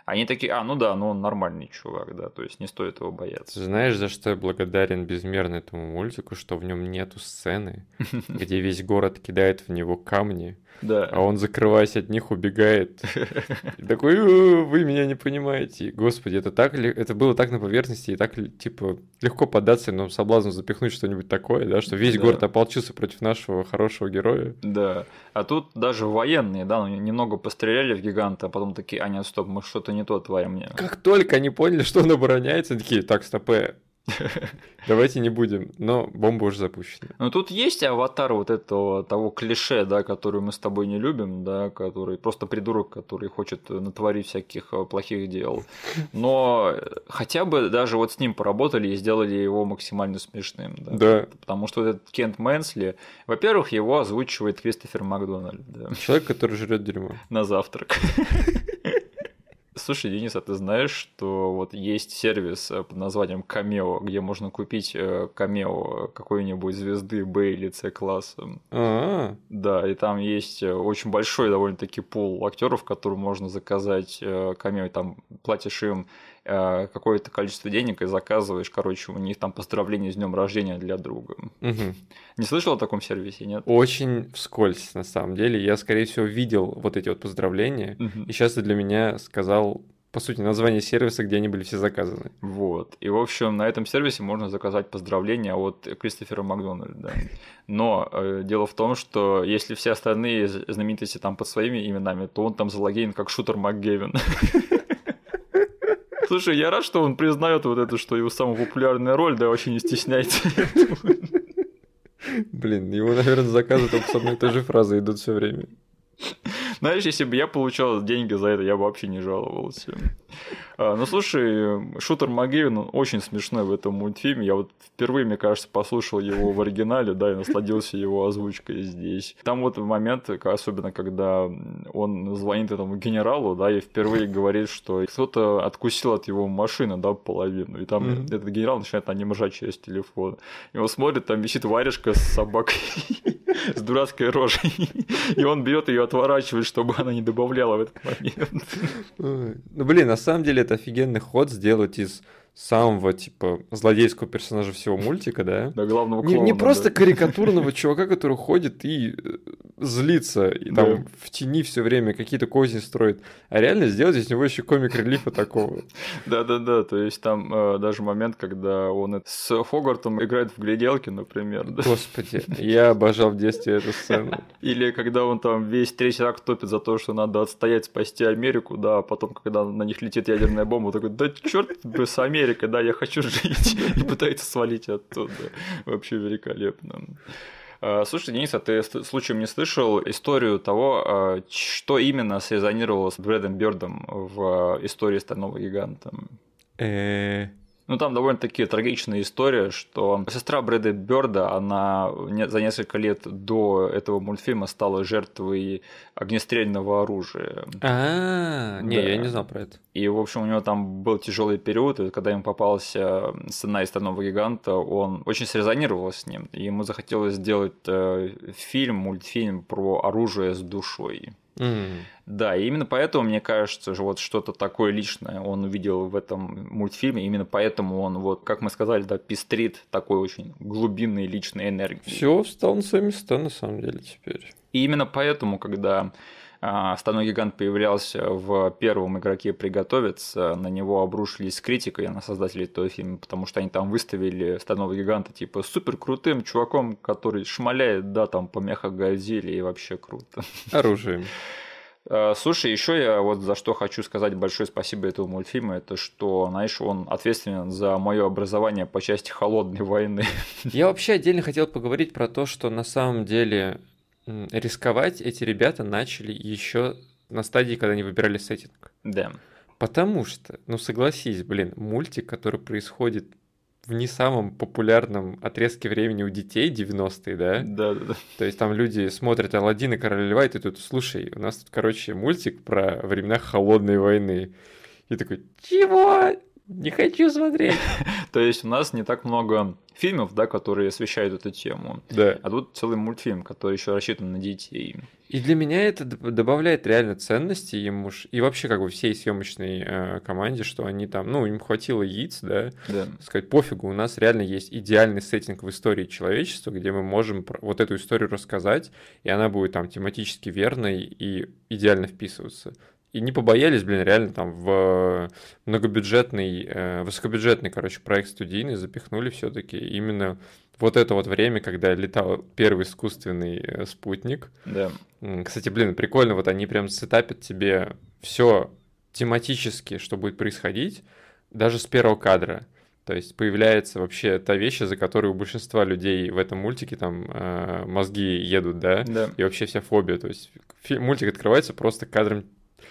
Они такие, а, ну да, ну он нормальный чувак, да, то есть не стоит его бояться. Ты знаешь, за что я благодарен безмерно этому мультику, что в нем нету сцены, где весь город кидает в него камни, да. А он, закрываясь от них, убегает. И такой, вы меня не понимаете. Господи, это так это было так на поверхности и так, типа, легко поддаться но соблазну запихнуть что-нибудь такое, да, что весь город ополчился против нашего хорошего героя. Да. А тут даже военные, да, ну, немного постреляли в гиганта, а потом такие, а нет, стоп, мы что-то не то творим. Как только они поняли, что он обороняется, такие, так, стопе, Давайте не будем, но бомба уже запущена. Ну тут есть аватар вот этого того клише, да, который мы с тобой не любим, да, который просто придурок, который хочет натворить всяких э, плохих дел. Но хотя бы даже вот с ним поработали и сделали его максимально смешным. Да. да. Потому что этот Кент Мэнсли, во-первых, его озвучивает Кристофер Макдональд. Да. Человек, который жрет дерьмо. На завтрак. Слушай, Денис, а ты знаешь, что вот есть сервис э, под названием Cameo, где можно купить камео э, какой-нибудь звезды Б или С класса? А-а-а. Да, и там есть э, очень большой довольно-таки пул актеров, которым можно заказать камео, там платишь им какое-то количество денег и заказываешь, короче, у них там поздравление с днем рождения для друга. Угу. Не слышал о таком сервисе, нет? Очень вскользь, на самом деле. Я, скорее всего, видел вот эти вот поздравления, угу. и сейчас ты для меня сказал по сути, название сервиса, где они были все заказаны. Вот. И, в общем, на этом сервисе можно заказать поздравления от Кристофера Макдональда. Но э, дело в том, что если все остальные знаменитости там под своими именами, то он там залогинен как шутер МакГевин. Слушай, я рад, что он признает вот это, что его самая популярная роль, да, вообще не стесняется. Блин, его, наверное, заказы только с одной и той же фразой идут все время. Знаешь, если бы я получал деньги за это, я бы вообще не жаловался. А, ну, слушай, Шутер Магевин очень смешной в этом мультфильме. Я вот впервые, мне кажется, послушал его в оригинале, да, и насладился его озвучкой здесь. Там вот момент, особенно когда он звонит этому генералу, да, и впервые говорит, что кто-то откусил от его машины, да, половину. И там mm-hmm. этот генерал начинает на нем ржать через телефон. И он смотрит, там висит варежка с собакой с дурацкой рожей. И он берет ее отворачивает, чтобы она не добавляла в этот момент. Ну, блин, на самом деле это офигенный ход сделать из самого, типа, злодейского персонажа всего мультика, да? До главного Не, клоуна, не просто да. карикатурного чувака, который ходит и э, злится, и Да. там в тени все время какие-то козни строит, а реально сделать из него еще комик релифа такого. Да-да-да, то есть там э, даже момент, когда он с Хогартом играет в гляделки, например, да? Господи, я обожал в детстве эту сцену. Или когда он там весь третий акт топит за то, что надо отстоять, спасти Америку, да, а потом, когда на них летит ядерная бомба, такой, да черт бы с Америкой, да, я хочу жить, и пытается свалить оттуда. Вообще великолепно. А, Слушай, Денис, а ты случаем не слышал историю того, а, что именно срезонировало с Брэдом Бёрдом в а, истории Стального гиганта? Ну, там довольно-таки трагичная история, что сестра Брэда Бёрда, она не- за несколько лет до этого мультфильма стала жертвой огнестрельного оружия. А, не, Да. я не знал про это. И, в общем, у него там был тяжелый период, и когда ему попался сцена из «Стального гиганта», он очень срезонировал с ним, и ему захотелось сделать э, фильм, мультфильм про оружие с душой. М, Да, и именно поэтому, мне кажется, что вот что-то такое личное он увидел в этом мультфильме, именно поэтому он, вот, как мы сказали, да, пестрит такой очень глубинной личной энергией. Все встал на свои места, на самом деле, теперь. И именно поэтому, когда Стальной гигант появлялся в первом игроке приготовиться, на него обрушились с критикой на создателей этого фильма, потому что они там выставили Стального гиганта типа супер крутым чуваком, который шмаляет, да, там по мехагазели и вообще круто. Оружием. А, Слушай, еще я вот за что хочу сказать большое спасибо этому мультфильму, это что, знаешь, он ответственен за мое образование по части холодной войны. Я вообще отдельно хотел поговорить про то, что на самом деле рисковать эти ребята начали еще на стадии, когда они выбирали сеттинг. Да. Потому что, ну согласись, блин, мультик, который происходит в не самом популярном отрезке времени у детей 90-е, да? Да, да, да. То есть там люди смотрят Алладин и Короля Льва, и ты тут, слушай, у нас тут, короче, мультик про времена холодной войны. И такой, чего? Не хочу смотреть. То есть у нас не так много фильмов, да, которые освещают эту тему. Да. А тут целый мультфильм, который еще рассчитан на детей. И для меня это добавляет реально ценности ему и вообще как бы всей съемочной э, команде, что они там, ну, им хватило яиц, да, Да. сказать, пофигу, у нас реально есть идеальный сеттинг в истории человечества, где мы можем вот эту историю рассказать, и она будет там тематически верной и идеально вписываться. И не побоялись, блин, реально там в многобюджетный, э, высокобюджетный, короче, проект студийный запихнули все-таки именно вот это вот время, когда летал первый искусственный э, спутник. Да. Кстати, блин, прикольно, вот они прям сетапят тебе все тематически, что будет происходить, даже с первого кадра. То есть появляется вообще та вещь, за которой у большинства людей в этом мультике там э, мозги едут, да, Да. и вообще вся фобия. То есть фи- мультик открывается просто кадром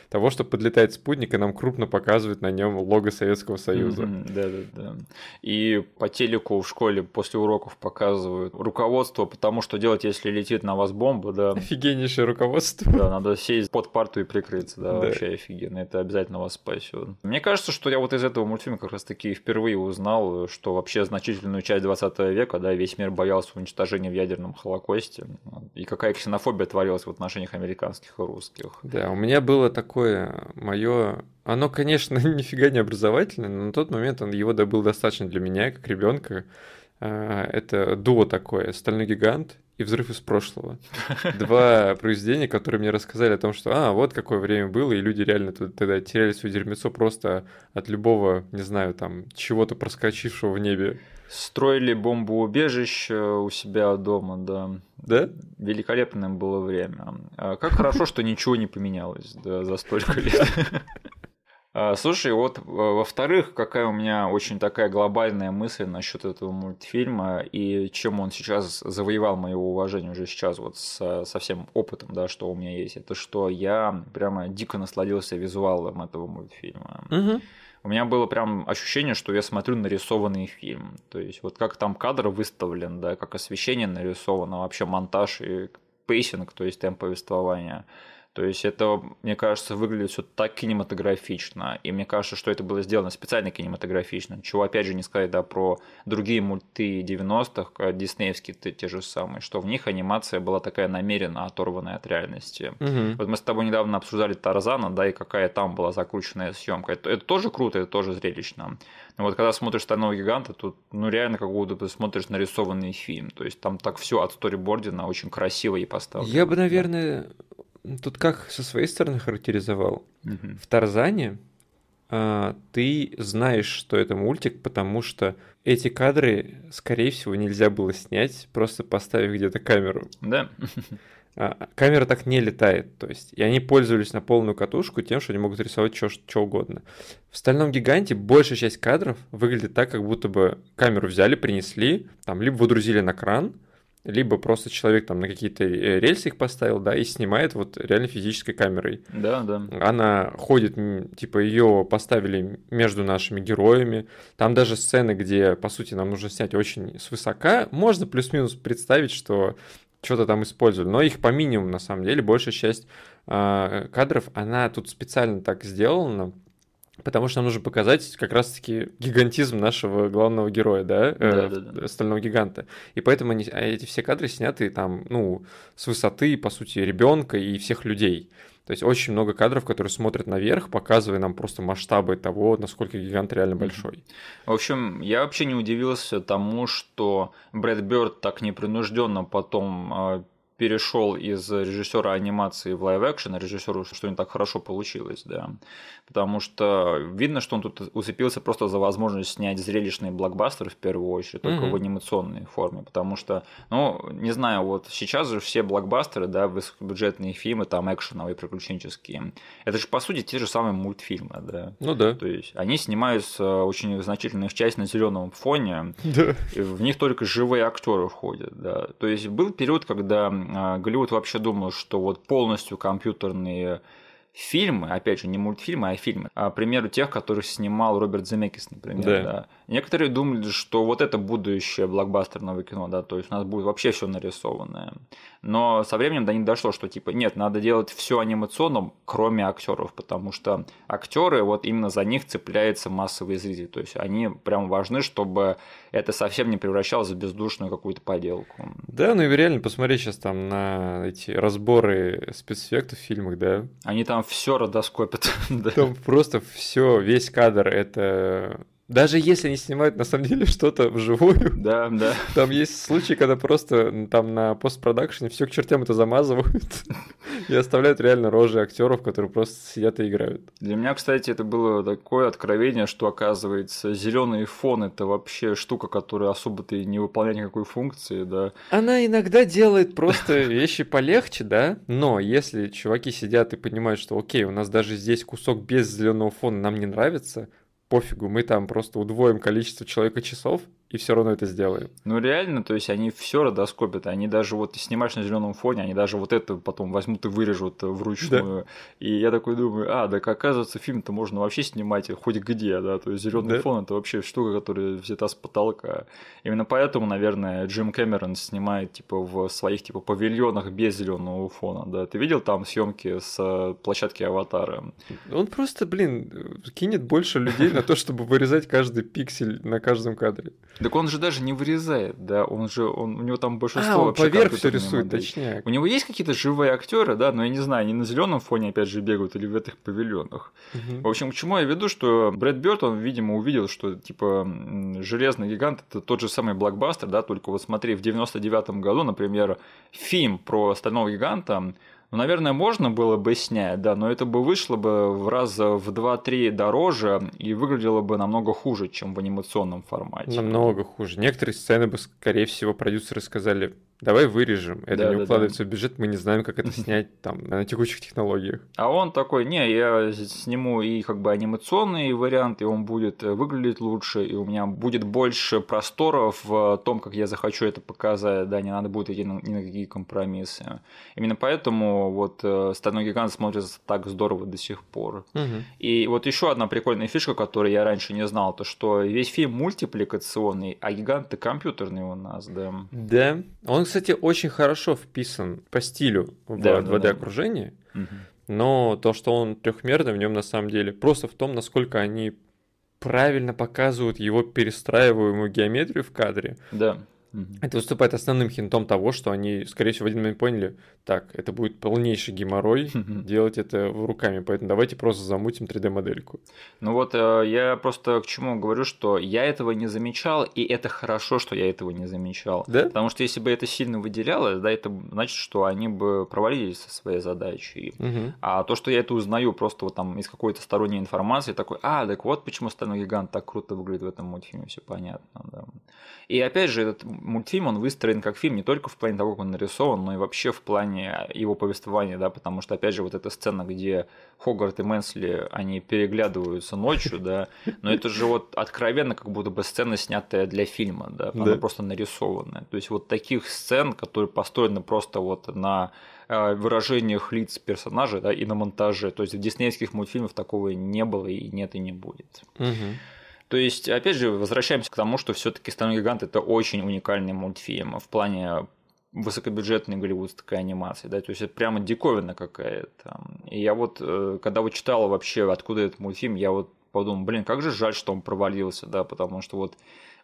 того, что подлетает спутник, и нам крупно показывают на нем лого Советского Союза. Да, да, да. И по телеку в школе после уроков показывают руководство, потому что делать, если летит на вас бомба, да. Офигеннейшее руководство. Да, надо сесть под парту и прикрыться, да, Да. вообще офигенно, это обязательно вас спасет. Мне кажется, что я вот из этого мультфильма как раз таки впервые узнал, что вообще значительную часть 20 века, да, весь мир боялся уничтожения в ядерном холокосте, и какая ксенофобия творилась в отношениях американских и русских. Да, у меня было такое мое. Оно, конечно, нифига не образовательное, но на тот момент он его добыл достаточно для меня, как ребенка. Это дуо такое: Стальной гигант и Взрыв из прошлого. Два произведения, которые мне рассказали о том, что а, вот какое время было, и люди реально тогда теряли свое дерьмецо просто от любого, не знаю, там, чего-то проскочившего в небе. Строили бомбоубежище у себя дома, да. Да? Великолепное было время. А Как хорошо, что ничего не поменялось да, за столько лет. А, Слушай, вот э, во-вторых, какая у меня очень такая глобальная мысль насчет этого мультфильма и чем он сейчас завоевал мое уважение уже сейчас вот со, со всем опытом, да, что у меня есть, это что я прямо дико насладился визуалом этого мультфильма. Угу. У меня было прям ощущение, что я смотрю нарисованный фильм. То есть вот как там кадр выставлен, да, как освещение нарисовано, вообще монтаж и pacing, то есть темп повествования. То есть это, мне кажется, выглядит все так кинематографично. И мне кажется, что это было сделано специально кинематографично. Чего, опять же, не сказать да, про другие мульты 90-х, диснеевские те, те же самые, что в них анимация была такая намеренно оторванная от реальности. Угу. Вот мы с тобой недавно обсуждали Тарзана, да, и какая там была закрученная съемка. Это, это тоже круто, это тоже зрелищно. Но вот когда смотришь «Стального гиганта», тут ну реально как будто ты смотришь нарисованный фильм. То есть там так все отсторибордено очень красиво и поставлено. Я бы, наверное, тут как со своей стороны характеризовал. Мгм. В Тарзане а, ты знаешь, что это мультик, потому что эти кадры, скорее всего, нельзя было снять, просто поставив где-то камеру. Да. А, камера так не летает, то есть, и они пользовались на полную катушку тем, что они могут рисовать что угодно. В «Стальном гиганте» большая часть кадров выглядит так, как будто бы камеру взяли, принесли, там, либо выдрузили на кран, либо просто человек там на какие-то э, рельсы их поставил, да, и снимает вот реально физической камерой. Да, да. Она ходит, типа ее поставили между нашими героями. Там даже сцены, где, по сути, нам нужно снять очень свысока. Можно плюс-минус представить, что что-то там использовали, но их по минимуму, на самом деле, большая часть а, кадров, она тут специально так сделана, потому что нам нужно показать как раз-таки гигантизм нашего главного героя, да, э, Да-да-да. стального гиганта. И поэтому они, а эти все кадры сняты там, ну, с высоты, по сути, ребенка и всех людей. То есть очень много кадров, которые смотрят наверх, показывая нам просто масштабы того, насколько гигант реально большой. В общем, я вообще не удивился тому, что Брэд Бёрд так непринужденно потом э, перешел из режиссера анимации в live-action, режиссеру, что не так хорошо получилось, да. Потому что видно, что он тут уцепился просто за возможность снять зрелищные блокбастеры в первую очередь, только Мгм. в анимационной форме. Потому что, ну, не знаю, вот сейчас же все блокбастеры, да, высокобюджетные фильмы, там экшеновые, приключенческие, это же по сути те же самые мультфильмы, да. Ну да. То есть они снимаются очень значительную их часть на зеленом фоне, Да. в них только живые актеры входят, да. То есть был период, когда Голливуд вообще думал, что вот полностью компьютерные фильмы, опять же, не мультфильмы, а фильмы, а, к примеру, тех, которых снимал Роберт Земекис, например, Да. да. Некоторые думали, что вот это будущее блокбастерного кино, да, то есть у нас будет вообще все нарисованное. Но со временем до них дошло, что типа нет, надо делать все анимационным, кроме актеров, потому что актеры, вот именно за них цепляется массовый зритель. То есть они прям важны, чтобы это совсем не превращалось в бездушную какую-то поделку. Да, ну и реально посмотри сейчас там на эти разборы спецэффектов в фильмах, да. Они там все родоскопят. да. Там просто все, весь кадр это. Даже если они снимают на самом деле что-то вживую, Да, да. там есть случаи, когда просто там на постпродакшене все к чертям это замазывают и оставляют реально рожи актеров, которые просто сидят и играют. Для меня, кстати, это было такое откровение, что оказывается зеленый фон это вообще штука, которая особо-то и не выполняет никакой функции, да. Она иногда делает просто вещи полегче, да, но если чуваки сидят и понимают, что окей, у нас даже здесь кусок без зеленого фона нам не нравится, пофигу, мы там просто удвоим количество человека часов и все равно это сделаем. Ну реально, то есть они все родоскопят, они даже вот ты снимаешь на зеленом фоне, они даже вот это потом возьмут и вырежут вручную. И я такой думаю, а, так оказывается, фильм-то можно вообще снимать хоть где, да, то есть зеленый Да. фон это вообще штука, которая взята с потолка. Именно поэтому, наверное, Джим Кэмерон снимает типа в своих типа павильонах без зеленого фона, да. Ты видел там съемки с э, площадки Аватара? Он просто, блин, кинет больше людей на то, чтобы вырезать каждый пиксель на каждом кадре. Так он же даже не вырезает, да, он же, он, у него там большинство А, он вообще поверх все рисует, модели. точняк. У него есть какие-то живые актеры, да, но я не знаю, они на зеленом фоне опять же бегают или в этих павильонах. Мгм. В общем, к чему я веду, что Брэд Бёрд, он, видимо, увидел, что типа Железный гигант это тот же самый блокбастер, да, только вот смотри, в 99 году, например, фильм про Стального гиганта, ну, наверное, можно было бы снять, да, но это бы вышло бы в раз в 2-3 дороже и выглядело бы намного хуже, чем в анимационном формате. Намного хуже. Некоторые сцены бы, скорее всего, продюсеры сказали, давай вырежем, это Да, не да, укладывается в бюджет, мы не знаем, как это снять там на текущих технологиях. А он такой, не, я сниму и как бы анимационный вариант, и он будет э, выглядеть лучше, и у меня будет больше просторов в том, как я захочу это показать, да, не надо будет идти на- ни на какие компромиссы. Именно поэтому вот э, «Стальной гигант» смотрится так здорово до сих пор. Мгм. И вот еще одна прикольная фишка, которую я раньше не знал, то что весь фильм мультипликационный, а гиганты компьютерные у нас, да. Да, он, кстати, очень хорошо вписан по стилю в Да, да, 2D-окружение, но то, что он трехмерный, в нем на самом деле просто в том, насколько они правильно показывают его перестраиваемую геометрию в кадре. Да. Это выступает основным хинтом того, что они, скорее всего, в один момент поняли, так, это будет полнейший геморрой, делать это руками, поэтому давайте просто замутим 3D-модельку. Ну вот э, я просто к чему говорю, что я этого не замечал, и это хорошо, что я этого не замечал. Да? Потому что если бы это сильно выделялось, да, это значит, что они бы провалились со своей задачей. Мгм. А то, что я это узнаю просто вот там из какой-то сторонней информации, такой, а, так вот почему Стальной Гигант так круто выглядит в этом мультфильме, все понятно, да. И опять же, этот мультфильм, он выстроен как фильм не только в плане того, как он нарисован, но и вообще в плане его повествования, да, потому что, опять же, вот эта сцена, где Хогарт и Мэнсли, они переглядываются ночью, да, но это же вот откровенно как будто бы сцена, снятая для фильма, да, она Да. просто нарисованная. То есть вот таких сцен, которые построены просто вот на э, выражениях лиц персонажей, да, и на монтаже. То есть в диснеевских мультфильмах такого не было и нет и не будет. Мгм. То есть, опять же, возвращаемся к тому, что все-таки Стальной гигант это очень уникальный мультфильм в плане высокобюджетной голливудской анимации, да, то есть это прямо диковина какая-то. И я вот, э, когда вот читала вообще, откуда этот мультфильм, я вот подумал, блин, как же жаль, что он провалился, да, потому что вот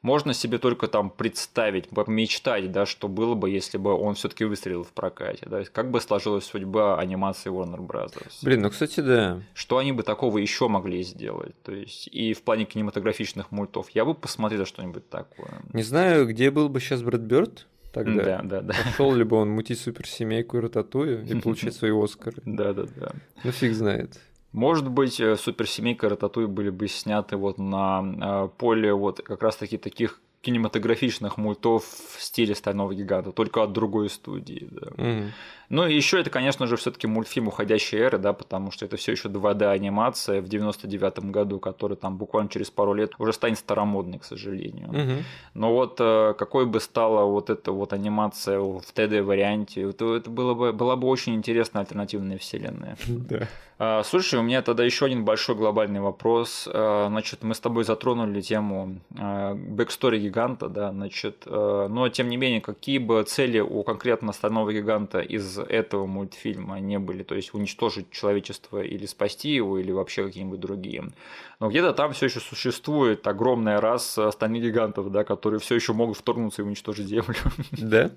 можно себе только там представить, мечтать, да, что было бы, если бы он все-таки выстрелил в прокате, да, как бы сложилась судьба анимации Warner Bros. Блин, ну, кстати, да. Что они бы такого еще могли сделать? То есть, и в плане кинематографичных мультов я бы посмотрел что-нибудь такое. Не знаю, где был бы сейчас Брэд Бёрд тогда. Да, да, да. Пошел ли бы он мутить суперсемейку и рататую и получать свои Оскары? Да, да, да. Ну, фиг знает. Может быть, э, суперсемейка Рататуй были бы сняты вот на э, поле вот как раз таки таких кинематографичных мультов в стиле Стального гиганта, только от другой студии. Да. Мгм. Ну и еще это, конечно же, все-таки мультфильм уходящей эры, да, потому что это все еще 2D анимация в 99 году, который там буквально через пару лет уже станет старомодной, к сожалению. Мгм. Но вот э, какой бы стала вот эта вот анимация в 3D варианте, то это было бы, была бы очень интересная альтернативная вселенная. Да. А, Слушай, у меня тогда еще один большой глобальный вопрос. А, Значит, мы с тобой затронули тему а, backstory гиганта, да, значит, а, но тем не менее, какие бы цели у конкретно стального гиганта из этого мультфильма не были, то есть уничтожить человечество или спасти его, или вообще какие-нибудь другие. Но где-то там все еще существует огромная раса стальных гигантов, да, которые все еще могут вторгнуться и уничтожить Землю. Да?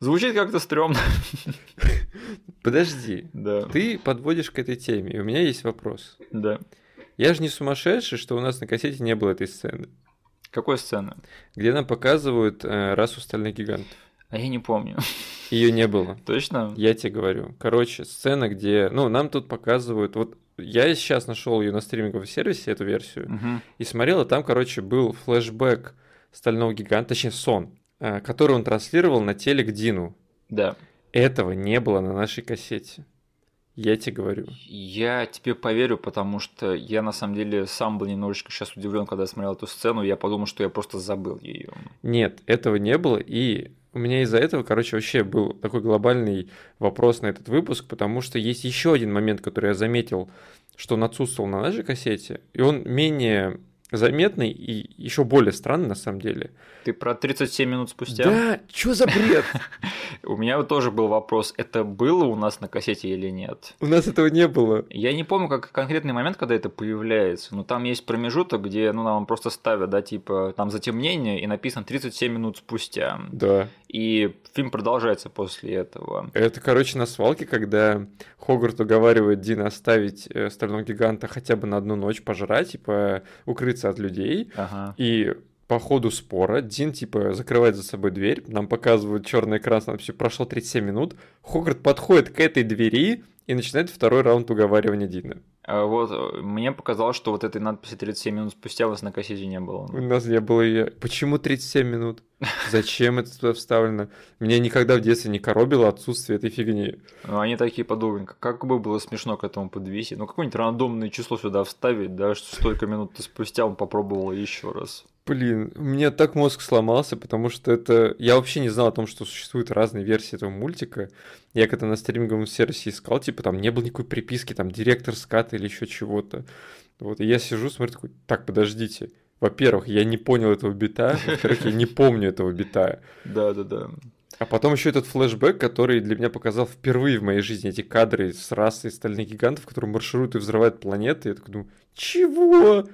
Звучит как-то стрёмно. Подожди. Да, Ты подводишь к этой теме, и у меня есть вопрос. да. Я же не сумасшедший, что у нас на кассете не было этой сцены, Какой сцены? где нам показывают э, расу стальных гигантов. А я не помню. Ее не было. Точно? Я тебе говорю. Короче, сцена, где... Ну, нам тут показывают... Вот я сейчас нашел ее на стриминговом сервисе, эту версию, и смотрел, и там, короче, был флешбэк стального гиганта, точнее, сон, э, который он транслировал на телек Дину. Да. Этого не было на нашей кассете. Я тебе говорю. Я тебе поверю, потому что я на самом деле сам был немножечко сейчас удивлен, когда я смотрел эту сцену. Я подумал, что я просто забыл ее. Нет, этого не было, и у меня из-за этого, короче, вообще был такой глобальный вопрос на этот выпуск, потому что есть еще один момент, который я заметил, что он отсутствовал на нашей кассете, и он менее заметный и еще более странный на самом деле. Ты про 37 минут спустя? Да, что за бред? У меня тоже был вопрос, это было у нас на кассете или нет? У нас этого не было. Я не помню, как конкретный момент, когда это появляется, но там есть промежуток, где ну, нам просто ставят, да, типа, там затемнение, и написано 37 минут спустя. Да. И фильм продолжается после этого. Это, короче, на свалке, когда Хогарт уговаривает Дина оставить э, стального гиганта хотя бы на одну ночь пожрать, типа укрыться от людей. Ага. И по ходу спора Дин, типа, закрывает за собой дверь, нам показывают черный экран надписью «Прошло 37 минут», Хогарт подходит к этой двери и начинает второй раунд уговаривания Дина. А Вот э, мне показалось, что вот этой надписи 37 минут спустя у нас на кассете не было. У нас не было ее. Почему 37 минут? Зачем это туда вставлено? Меня никогда в детстве не коробило отсутствие этой фигни. Ну, Они такие подумали, как- бы было смешно к этому подвесить. Ну, какое-нибудь рандомное число сюда вставить, да, что столько минут спустя он попробовал еще раз. Блин, у меня так мозг сломался, потому что это... Я вообще не знал о том, что существуют разные версии этого мультика. Я когда на стриминговом сервисе искал, типа, там не было никакой приписки, там, директор ската или еще чего-то. Вот, и я сижу, смотрю, такой, так, подождите. Во-первых, я не понял этого бита. Во-вторых, я не помню этого бита. Да-да-да. А потом еще этот флешбэк, который для меня показал впервые в моей жизни эти кадры с расой стальных гигантов, которые маршируют и взрывают планеты. Я такой думаю, чего?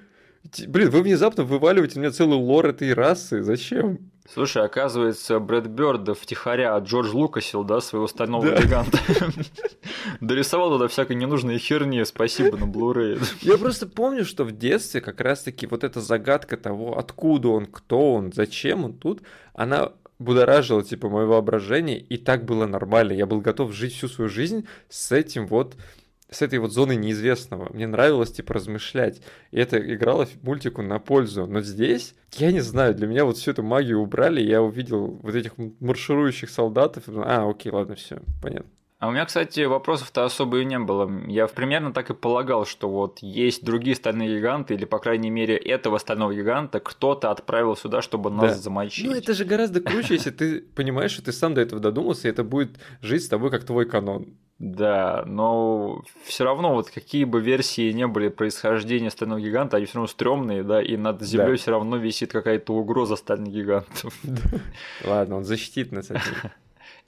Блин, вы внезапно вываливаете мне целый лор этой расы. Зачем? Слушай, оказывается, Брэд Бёрд втихаря Джордж Лукасил, да, своего стального да. гиганта. Дорисовал туда всякой ненужной херни, спасибо на Blu-ray. Я просто помню, что в детстве как раз-таки вот эта загадка того, откуда он, кто он, зачем он тут, она будоражила, типа, мое воображение, и так было нормально. Я был готов жить всю свою жизнь с этим вот с этой вот зоной неизвестного. Мне нравилось, типа, размышлять. И это играло мультику на пользу. Но здесь, я не знаю, для меня вот всю эту магию убрали, я увидел вот этих марширующих солдатов. А, окей, ладно, все, понятно. А у меня, кстати, вопросов-то особо и не было. Я примерно так и полагал, что вот есть другие стальные гиганты, или, по крайней мере, этого стального гиганта кто-то отправил сюда, чтобы нас да. замочить. Ну, это же гораздо круче, если ты понимаешь, что ты сам до этого додумался, и это будет жить с тобой как твой канон. Да, но все равно вот какие бы версии не были происхождения стального гиганта, они все равно стрёмные, да, и над землей да. все равно висит какая-то угроза стальных гигантов. Ладно, он защитит нас от них.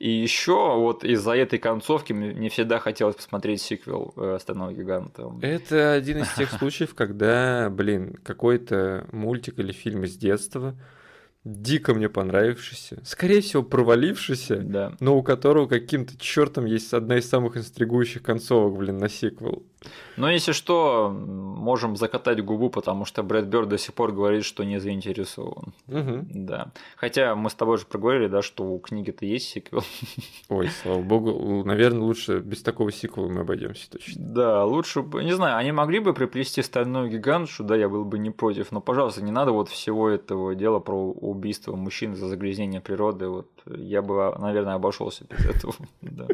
И еще вот из-за этой концовки мне всегда хотелось посмотреть сиквел э, «Стального гиганта». Это один из тех случаев, когда, блин, какой-то мультик или фильм из детства дико мне понравившийся, скорее всего провалившийся, да. но у которого каким-то чертом есть одна из самых интригующих концовок, блин, на сиквел. Но если что, можем закатать губу, потому что Брэд Бёрд до сих пор говорит, что не заинтересован. Угу. Да. Хотя мы с тобой же проговорили, да, что у книги-то есть сиквел. Ой, слава богу, наверное, лучше без такого сиквела мы обойдемся точно. Да, лучше бы, не знаю, они могли бы приплести стальную гигантшу, да, я был бы не против, но, пожалуйста, не надо вот всего этого дела про убийство мужчин за загрязнение природы, вот я бы, наверное, обошелся без этого. Да.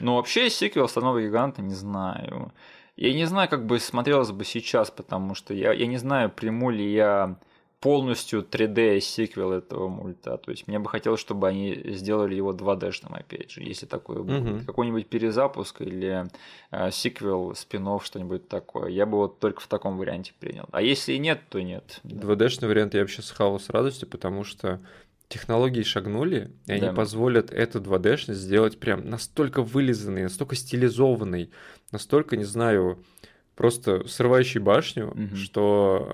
Но вообще сиквел «Стального гиганта» не знаю. Я не знаю, как бы смотрелось бы сейчас, потому что я, я не знаю, приму ли я полностью 3D сиквел этого мульта. То есть мне бы хотелось, чтобы они сделали его 2D-шным, опять же, если такое будет. Угу. Какой-нибудь перезапуск или э, сиквел, спин что-нибудь такое. Я бы вот только в таком варианте принял. А если нет, то нет. 2D-шный вариант я вообще схавал с радостью, потому что технологии шагнули, и да. они позволят эту 2D-шность сделать прям настолько вылизанной, настолько стилизованной, настолько, не знаю, просто срывающий башню, угу. что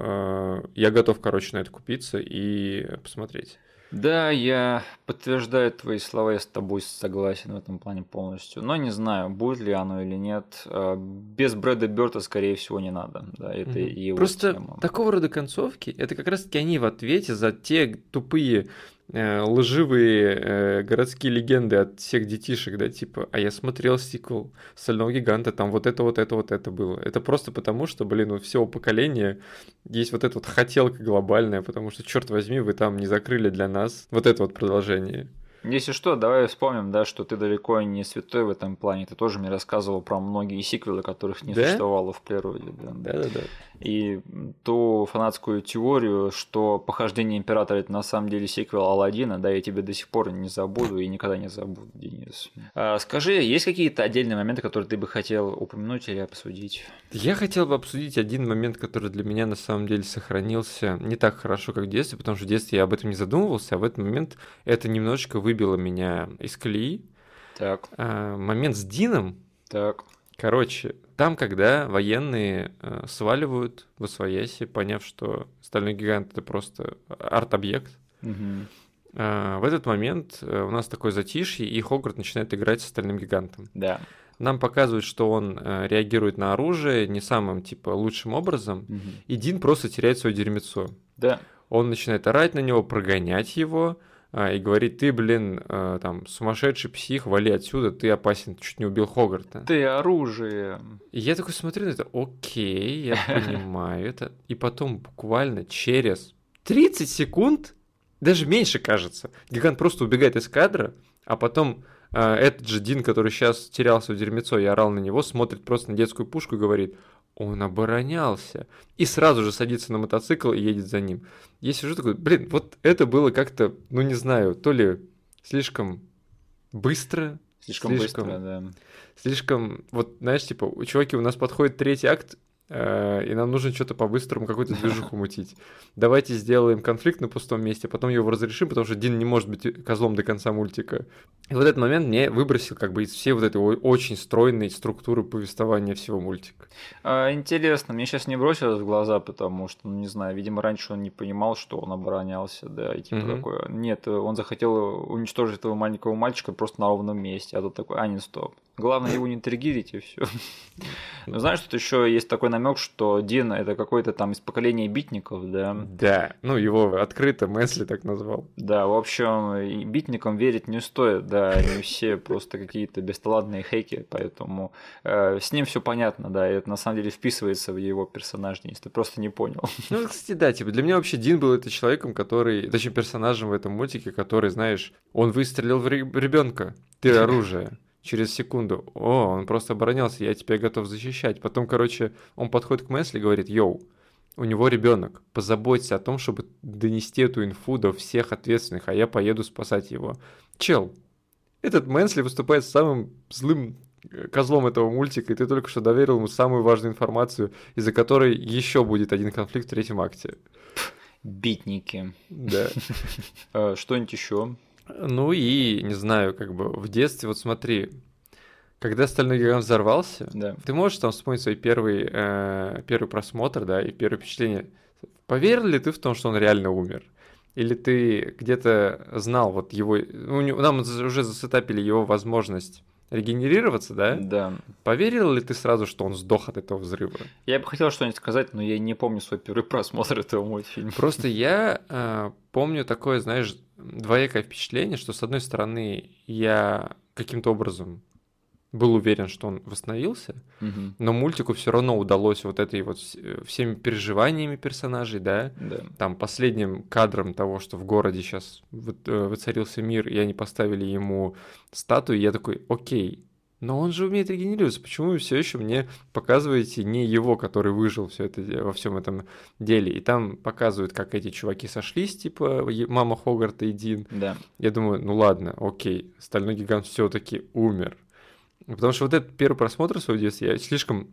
э, я готов, короче, на это купиться и посмотреть. Да, я подтверждаю твои слова, я с тобой согласен в этом плане полностью. Но не знаю, будет ли оно или нет. Э, без Брэда Бёрта, скорее всего, не надо. Да, это mm его Просто тема. такого рода концовки, это как раз-таки они в ответе за те тупые лживые э, городские легенды от всех детишек, да, типа, а я смотрел сиквел Стального гиганта, там вот это, вот это, вот это было. Это просто потому, что, блин, у всего поколения есть вот эта вот хотелка глобальная, потому что, черт возьми, вы там не закрыли для нас вот это вот продолжение. Если что, давай вспомним, да, что ты далеко не святой в этом плане. Ты тоже мне рассказывал про многие сиквелы, которых не да? существовало в природе. Да, да, да. И ту фанатскую теорию, что похождение императора это на самом деле сиквел Алладина, да, я тебе до сих пор не забуду и никогда не забуду, Денис. А, скажи, есть какие-то отдельные моменты, которые ты бы хотел упомянуть или обсудить? Я хотел бы обсудить один момент, который для меня на самом деле сохранился не так хорошо, как в детстве, потому что в детстве я об этом не задумывался, а в этот момент это немножечко выбило меня из колеи. Так. А, момент с Дином. Так. Короче, там, когда военные э, сваливают в Освояси, поняв, что Стальной Гигант — это просто арт-объект, угу. э, в этот момент э, у нас такое затишье, и Хогварт начинает играть с Стальным Гигантом. Да. Нам показывают, что он э, реагирует на оружие не самым, типа, лучшим образом, угу. и Дин просто теряет свое дерьмецо. Да. Он начинает орать на него, прогонять его, и говорит, ты, блин, а, там, сумасшедший псих, вали отсюда, ты опасен, ты чуть не убил Хогарта. Ты оружие. И я такой смотрю на это, окей, я понимаю это. И потом буквально через 30 секунд, даже меньше кажется, гигант просто убегает из кадра, а потом э, этот же Дин, который сейчас терялся в дерьмецо, я орал на него, смотрит просто на детскую пушку и говорит, он оборонялся. И сразу же садится на мотоцикл и едет за ним. Я сижу такой, блин, вот это было как-то, ну не знаю, то ли слишком быстро, Слишком, слишком быстро, да. Слишком, вот знаешь, типа, чуваки, у нас подходит третий акт, и нам нужно что-то по-быстрому, какую-то движуху мутить. Давайте сделаем конфликт на пустом месте, потом его разрешим, потому что Дин не может быть козлом до конца мультика. И вот этот момент мне выбросил как бы из всей вот этой очень стройной структуры повествования всего мультика. А, интересно, мне сейчас не бросилось в глаза, потому что, ну не знаю, видимо, раньше он не понимал, что он оборонялся, да, и типа Мгм. такое. Нет, он захотел уничтожить этого маленького мальчика просто на ровном месте, а тут такой, а, не, стоп. Главное его не триггерить и все. Ну, знаешь, тут еще есть такой намек, что Дин это какой-то там из поколения битников, да. Да, ну его открыто Месли так назвал. Да, в общем, битникам верить не стоит, да, они все просто какие-то бесталантные хейки, поэтому э, с ним все понятно, да, и это на самом деле вписывается в его персонаж, если ты просто не понял. Ну, кстати, да, типа, для меня вообще Дин был это человеком, который, точнее, персонажем в этом мультике, который, знаешь, он выстрелил в ребенка, ты оружие. Через секунду, о, он просто оборонялся, я тебя готов защищать. Потом, короче, он подходит к Месли и говорит, йоу, у него ребенок, позаботься о том, чтобы донести эту инфу до всех ответственных, а я поеду спасать его. Чел, этот Мэнсли выступает самым злым э, козлом этого мультика, и ты только что доверил ему самую важную информацию, из-за которой еще будет один конфликт в третьем акте. Битники. Да. Э, Что-нибудь еще? Ну и, не знаю, как бы в детстве, вот смотри, когда «Стальной гигант» взорвался, Да. ты можешь там вспомнить свой первый, э, первый просмотр, да, и первое впечатление. Поверил ли ты в том, что он реально умер? Или ты где-то знал вот его... у него- нам уже засетапили его возможность регенерироваться, да? Да. Поверил ли ты сразу, что он сдох от этого взрыва? Я бы хотел что-нибудь сказать, но я не помню свой первый просмотр этого мультфильма. Просто я э, помню такое, знаешь, двоякое впечатление, что с одной стороны я каким-то образом был уверен, что он восстановился, Мгм. но мультику все равно удалось вот этой вот вс- э, всеми переживаниями персонажей, да, Да. там последним кадром того, что в городе сейчас воцарился мир, и они поставили ему статую, я такой, окей, но он же умеет регенерироваться, почему вы все еще мне показываете не его, который выжил все это, во всем этом деле? И там показывают, как эти чуваки сошлись, типа мама Хогарта и Дин. Да. Я думаю, ну ладно, окей, стальной гигант все-таки умер. Потому что вот этот первый просмотр в своем детстве я слишком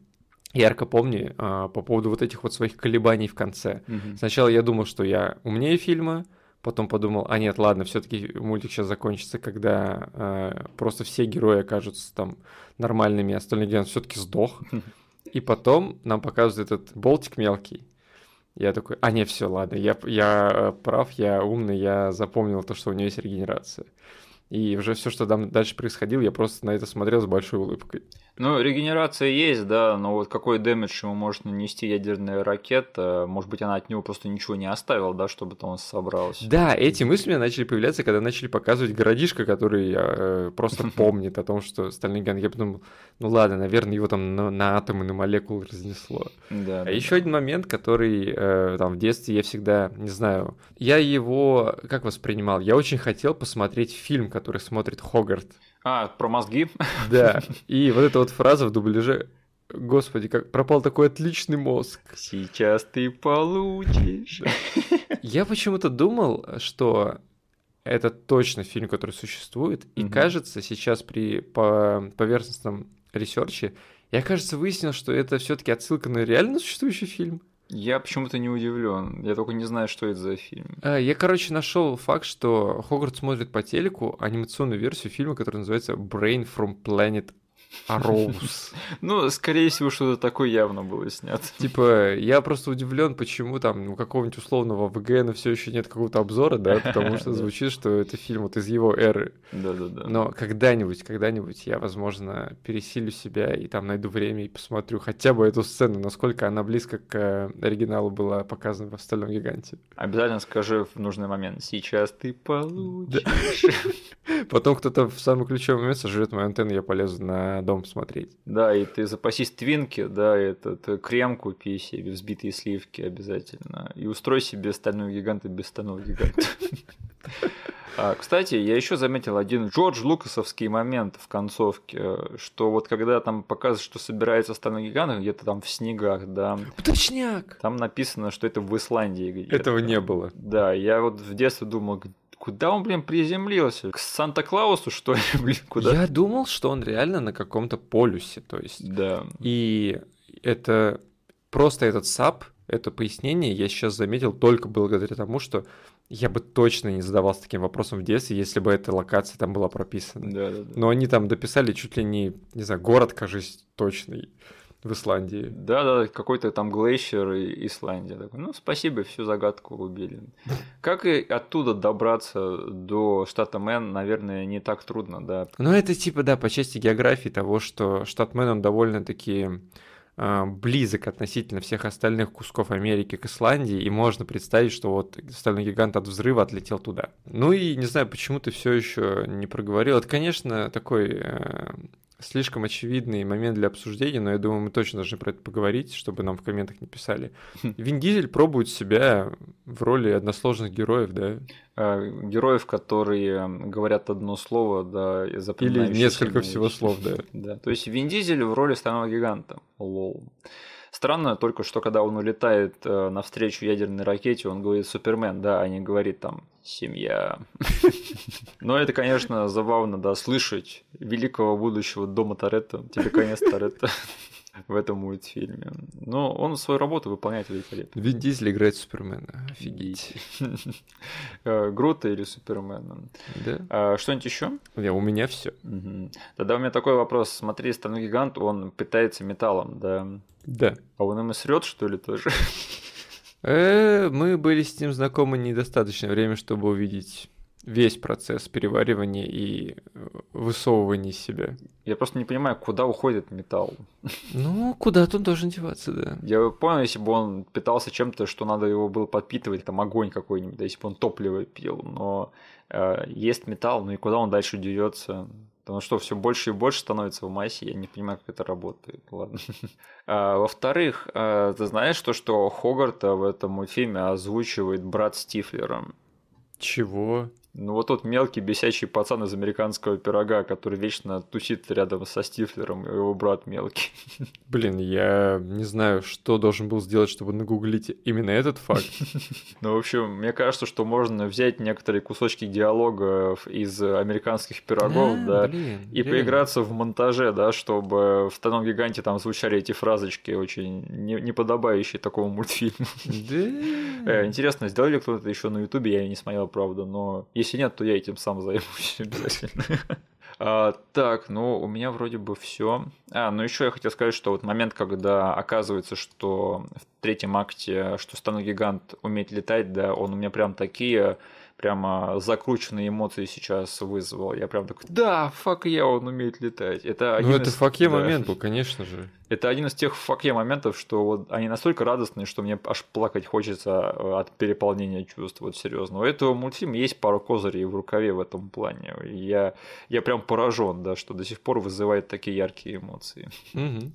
ярко помню а, по поводу вот этих вот своих колебаний в конце. Мгм. Сначала я думал, что я умнее фильма, потом подумал, а нет, ладно, все-таки мультик сейчас закончится, когда э, просто все герои окажутся там нормальными, а остальной гигант все-таки сдох. И потом нам показывают этот болтик мелкий. Я такой, а не, все, ладно, я, я э, прав, я умный, я запомнил то, что у него есть регенерация. И уже все, что там дальше происходило, я просто на это смотрел с большой улыбкой. Ну, регенерация есть, да, но вот какой дэмэдж ему может нанести ядерная ракета, может быть, она от него просто ничего не оставила, да, чтобы там он собрался. Да, эти мысли у меня начали появляться, когда начали показывать городишко, который э, просто помнит о том, что стальной гигант. Я подумал, ну ладно, наверное, его там на, на атомы, на молекулы разнесло. Да, А еще один момент, который э, там в детстве я всегда, не знаю, я его как воспринимал? Я очень хотел посмотреть фильм, который смотрит Хогарт. А, про мозги? Да, и вот эта вот фраза в дубляже, господи, как пропал такой отличный мозг. Сейчас ты получишь. Я почему-то думал, что это точно фильм, который существует, и Мгм. кажется, сейчас при по поверхностном research е, я, кажется, выяснил, что это все-таки отсылка на реально существующий фильм. Я почему-то не удивлен. Я только не знаю, что это за фильм. А, Я, короче, нашел факт, что Хогарт смотрит по телеку анимационную версию фильма, который называется Brain from Planet Arose. Ну, скорее всего, что-то такое явно было снято. Типа, я просто удивлен, почему там у какого-нибудь условного ВГН все еще нет какого-то обзора, да, потому что звучит, что это фильм вот из его эры. Да-да-да. Но когда-нибудь, когда-нибудь я, возможно, пересилю себя и там найду время и посмотрю хотя бы эту сцену, насколько она близко к э, оригиналу была показана в «Остальном гиганте». Обязательно скажи в нужный момент. Сейчас ты получишь. Потом кто-то в самый ключевой момент сожрет мою антенну, я полезу на дом смотреть. Да, и ты запасись твинки, да, этот э, крем купи себе, взбитые сливки обязательно. И устрой себе стального гиганта без стального гиганта. А, Кстати, я еще заметил один Джордж Лукасовский момент в концовке, э, что вот когда там показывают, что собирается стальной гигант где-то там в снегах, да, Точняк! там написано, что это в Исландии где-то. Этого не было. Да, я вот в детстве думал, куда он, блин, приземлился? К Санта-Клаусу, что ли, блин, куда? Я думал, что он реально на каком-то полюсе, то есть. Да. И это просто этот сап, это пояснение я сейчас заметил только благодаря тому, что я бы точно не задавался таким вопросом в детстве, если бы эта локация там была прописана. Да, да, да. Но они там дописали чуть ли не, не знаю, город, кажется, точный в Исландии. Да, да, какой-то там глейшер и Исландия. Такой, ну, спасибо, всю загадку убили. Как и оттуда добраться до штата Мэн, наверное, не так трудно, да. Ну, это типа, да, по части географии того, что штат Мэн, он довольно-таки а, близок относительно всех остальных кусков Америки к Исландии, и можно представить, что вот стальной гигант от взрыва отлетел туда. Ну и не знаю, почему ты все еще не проговорил. Это, конечно, такой э, слишком очевидный момент для обсуждения, но я думаю, мы точно должны про это поговорить, чтобы нам в комментах не писали. Хм. Вин Дизель пробует себя в роли односложных героев, да? А, героев, которые говорят одно слово, да, Или несколько всего слов, да. да. То есть Вин Дизель в роли стального гиганта. Лол. Странно только, что когда он улетает э, навстречу ядерной ракете, он говорит Супермен, да, а не говорит там семья. Но это, конечно, забавно, да, слышать великого будущего дома Торетто, тебе конец Торетто в этом мультфильме. Но он свою работу выполняет великолепно. Вин Дизель играет Супермена. Офигеть. Э, Грута или Супермена. Да. А, что-нибудь еще? Не, у меня все. Тогда у меня такой вопрос. Смотри, Стальной гигант, он питается металлом, да? Да. А он им и срет, что ли, тоже? Э, мы были с ним знакомы недостаточное время, чтобы увидеть весь процесс переваривания и э, высовывания из себя. Я просто не понимаю, куда уходит металл. Ну, куда-то он должен деваться, да. Я понял, если бы он питался чем-то, что надо его было подпитывать, там огонь какой-нибудь, да, если бы он топливо пил, но э, есть металл, ну и куда он дальше девется? Потому что все больше и больше становится в массе, я не понимаю, как это работает. Ладно. А, во-вторых, а, ты знаешь то, что Хогарта в этом мультфильме озвучивает брат Стифлера? Чего? Ну вот тот мелкий бесячий пацан из американского пирога, который вечно тусит рядом со Стифлером, и его брат мелкий. Блин, я не знаю, что должен был сделать, чтобы нагуглить именно этот факт. Ну, в общем, мне кажется, что можно взять некоторые кусочки диалогов из американских пирогов, да, и поиграться в монтаже, да, чтобы в «Стальном гиганте» там звучали эти фразочки очень неподобающие такому мультфильму. Э, интересно, сделали кто-то еще на Ютубе, я не смотрел, правда, но если если нет, то я этим сам займусь обязательно. А, так, ну у меня вроде бы все. А, ну еще я хотел сказать, что вот момент, когда оказывается, что в третьем акте, что стальной гигант умеет летать, да, он у меня прям такие прямо закрученные эмоции сейчас вызвал. Я прям такой, да, fuck yeah, он умеет летать. Это ну, это из... fuck да. момент был, конечно же. Это один из тех fuck моментов, что вот они настолько радостные, что мне аж плакать хочется э, от переполнения чувств, вот серьезно. У этого мультфильма есть пару козырей в рукаве в этом плане. Я, я прям поражен, да, что до сих пор вызывает такие яркие эмоции. Угу.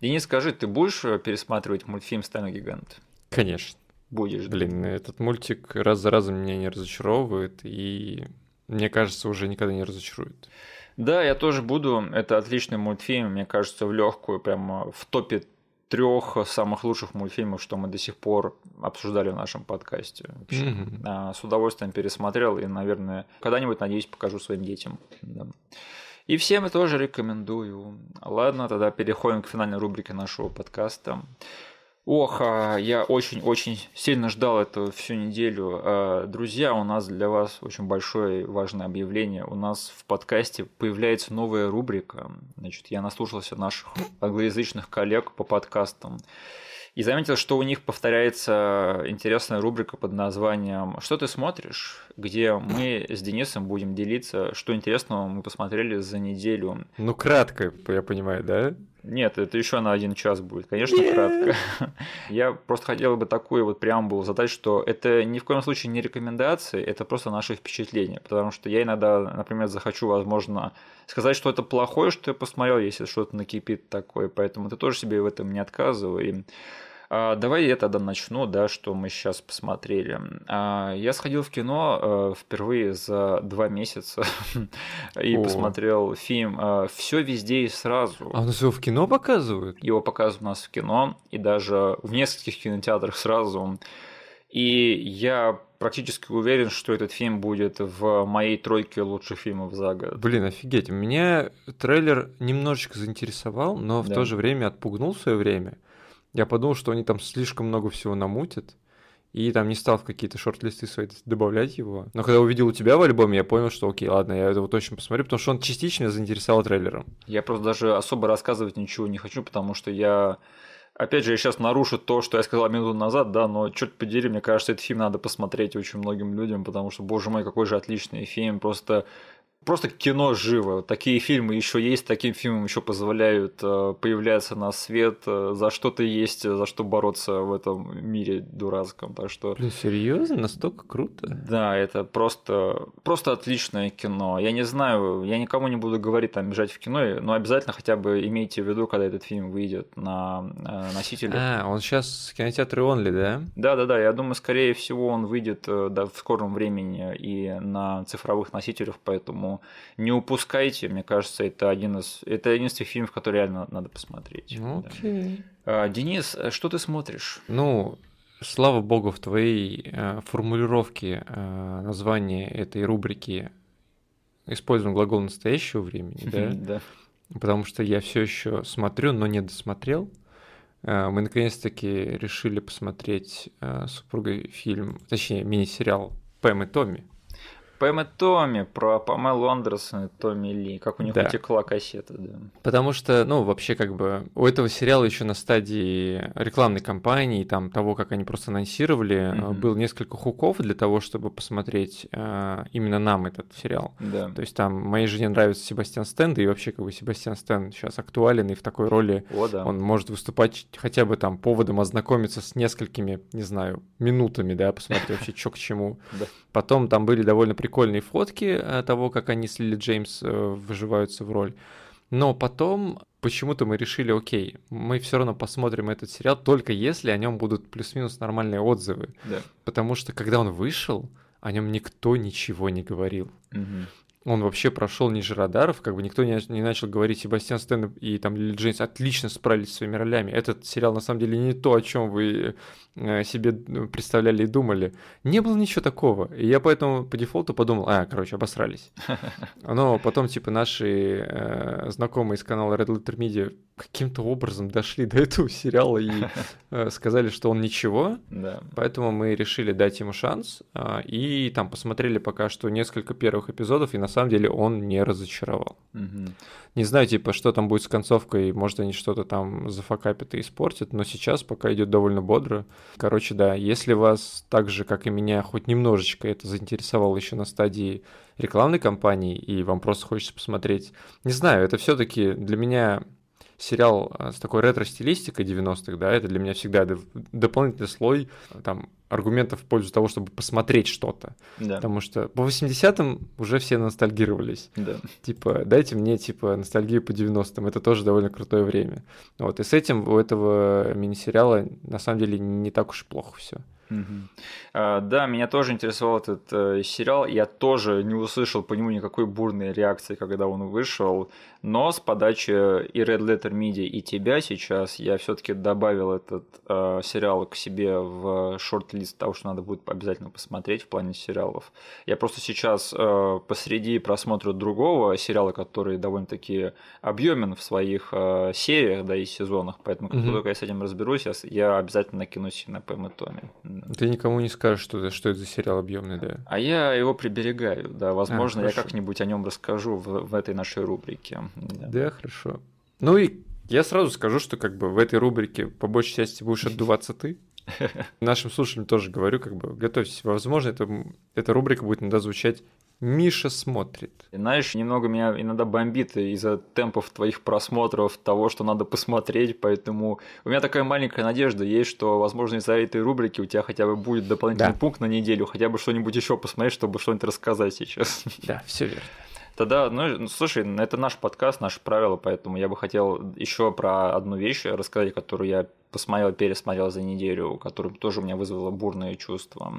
Денис, скажи, ты будешь э, пересматривать мультфильм «Стальной гигант»? Конечно будешь. Блин, этот мультик раз за разом меня не разочаровывает, и мне кажется, уже никогда не разочарует. Да, я тоже буду. Это отличный мультфильм, мне кажется, в легкую, прямо в топе трех самых лучших мультфильмов, что мы до сих пор обсуждали в нашем подкасте. Вообще, mm-hmm. С удовольствием пересмотрел и, наверное, когда-нибудь, надеюсь, покажу своим детям. Да. И всем тоже рекомендую. Ладно, тогда переходим к финальной рубрике нашего подкаста. Ох, а, я очень-очень сильно ждал эту всю неделю. А, друзья, у нас для вас очень большое важное объявление. У нас в подкасте появляется новая рубрика. Значит, я наслушался наших англоязычных коллег по подкастам. И заметил, что у них повторяется интересная рубрика под названием «Что ты смотришь?», где мы с Денисом будем делиться, что интересного мы посмотрели за неделю. Ну, кратко, я понимаю, да? Нет, это еще на один час будет, конечно, yeah. кратко. Я просто хотел бы такую вот преамбулу задать, что это ни в коем случае не рекомендации, это просто наши впечатления. Потому что я иногда, например, захочу, возможно, сказать, что это плохое, что я посмотрел, если что-то накипит такое. Поэтому ты тоже себе в этом не отказывай. А, давай я тогда начну, да, что мы сейчас посмотрели. А, я сходил в кино а, впервые за два месяца и О. посмотрел фильм а, Все везде и сразу. А у нас его в кино показывают? Его показывают у нас в кино, и даже в нескольких кинотеатрах сразу. И я практически уверен, что этот фильм будет в моей тройке лучших фильмов за год. Блин, офигеть. Меня трейлер немножечко заинтересовал, но в да. то же время отпугнул в свое время. Я подумал, что они там слишком много всего намутят, и там не стал в какие-то шорт-листы свои добавлять его. Но когда увидел у тебя в альбоме, я понял, что окей, ладно, я его точно посмотрю, потому что он частично заинтересовал трейлером. Я просто даже особо рассказывать ничего не хочу, потому что я Опять же, я сейчас нарушу то, что я сказал минуту назад, да, но черт подери, мне кажется, этот фильм надо посмотреть очень многим людям, потому что, боже мой, какой же отличный фильм, просто просто кино живо. Такие фильмы еще есть, таким фильмам еще позволяют э, появляться на свет, э, за что-то есть, за что бороться в этом мире дурацком. Так что... Блин, серьезно? Настолько круто? Да, это просто, просто отличное кино. Я не знаю, я никому не буду говорить там бежать в кино, но обязательно хотя бы имейте в виду, когда этот фильм выйдет на э, носителе. А, он сейчас в кинотеатре Онли, да? Да, да, да. Я думаю, скорее всего, он выйдет да, в скором времени и на цифровых носителях, поэтому не упускайте. Мне кажется, это один из это один из тех фильмов, которые реально надо посмотреть. Окей. Да. А, Денис, что ты смотришь? Ну, слава богу, в твоей э, формулировке э, названия этой рубрики используем глагол настоящего времени, да? Да. Потому что я все еще смотрю, но не досмотрел. Э, мы наконец-таки решили посмотреть с супругой фильм, точнее, мини-сериал Пэм и Томми. Пэм и Томми, про Памелу Андерсон и Томми Ли, как у них да. утекла кассета, да. Потому что, ну, вообще, как бы, у этого сериала еще на стадии рекламной кампании, там, того, как они просто анонсировали, mm-hmm. был несколько хуков для того, чтобы посмотреть э, именно нам этот сериал. Да. То есть там моей жене нравится Себастьян Стэн, да и вообще, как бы, Себастьян Стэн сейчас актуален, и в такой роли О, да. он может выступать хотя бы там поводом ознакомиться с несколькими, не знаю, минутами, да, посмотреть вообще, что к чему. Потом там были довольно прикольные фотки э, того, как они с Лили Джеймс э, выживаются в роль. Но потом почему-то мы решили, окей, мы все равно посмотрим этот сериал, только если о нем будут плюс-минус нормальные отзывы. Да. Потому что когда он вышел, о нем никто ничего не говорил. Угу он вообще прошел ниже радаров, как бы никто не, не начал говорить, Себастьян Стэн и там Лили Джейнс отлично справились со своими ролями. Этот сериал на самом деле не то, о чем вы э, себе ну, представляли и думали. Не было ничего такого. И я поэтому по дефолту подумал, а, короче, обосрались. Но потом, типа, наши э, знакомые из канала Red Letter Media каким-то образом дошли до этого сериала и э, сказали, что он ничего. Да. Поэтому мы решили дать ему шанс. Э, и там посмотрели пока что несколько первых эпизодов, и на самом деле он не разочаровал. Угу. Не знаю, типа, что там будет с концовкой, может, они что-то там зафакапят и испортят, но сейчас пока идет довольно бодро. Короче, да, если вас так же, как и меня, хоть немножечко это заинтересовало еще на стадии рекламной кампании, и вам просто хочется посмотреть, не знаю, это все-таки для меня сериал а, с такой ретро-стилистикой 90-х, да, это для меня всегда дополнительный слой там аргументов в пользу того, чтобы посмотреть что-то. Да. Потому что по 80-м уже все ностальгировались. Да. Типа, дайте мне, типа, ностальгию по 90-м. Это тоже довольно крутое время. Вот, и с этим у этого мини-сериала на самом деле не так уж и плохо все. А, да, меня тоже интересовал этот э, сериал. Я тоже не услышал по нему никакой бурной реакции, когда он вышел. Но с подачи и Red Letter Media, и тебя сейчас я все-таки добавил этот э, сериал к себе в шорт-лист того, что надо будет обязательно посмотреть в плане сериалов. Я просто сейчас э, посреди просмотра другого сериала, который довольно-таки объемен в своих э, сериях, да, и сезонах, поэтому как только я с этим разберусь, я, я обязательно накинусь на Пэм и Томми. Ты никому не скажешь, что, что это за сериал объемный, да? А я его приберегаю, да. Возможно, а, я как-нибудь о нем расскажу в, в этой нашей рубрике. Да. да, хорошо. Ну и я сразу скажу, что как бы в этой рубрике по большей части будешь отдуваться ты. Нашим слушателям тоже говорю, как бы готовьтесь. Возможно, это, эта рубрика будет иногда звучать Миша смотрит. Знаешь, немного меня иногда бомбит из-за темпов твоих просмотров, того, что надо посмотреть, поэтому у меня такая маленькая надежда есть, что, возможно, из-за этой рубрики у тебя хотя бы будет дополнительный да. пункт на неделю, хотя бы что-нибудь еще посмотреть, чтобы что-нибудь рассказать сейчас. Да, все верно. Тогда, ну, слушай, это наш подкаст, наши правила, поэтому я бы хотел еще про одну вещь рассказать, которую я посмотрел, пересмотрел за неделю, которая тоже у меня вызвала бурные чувства.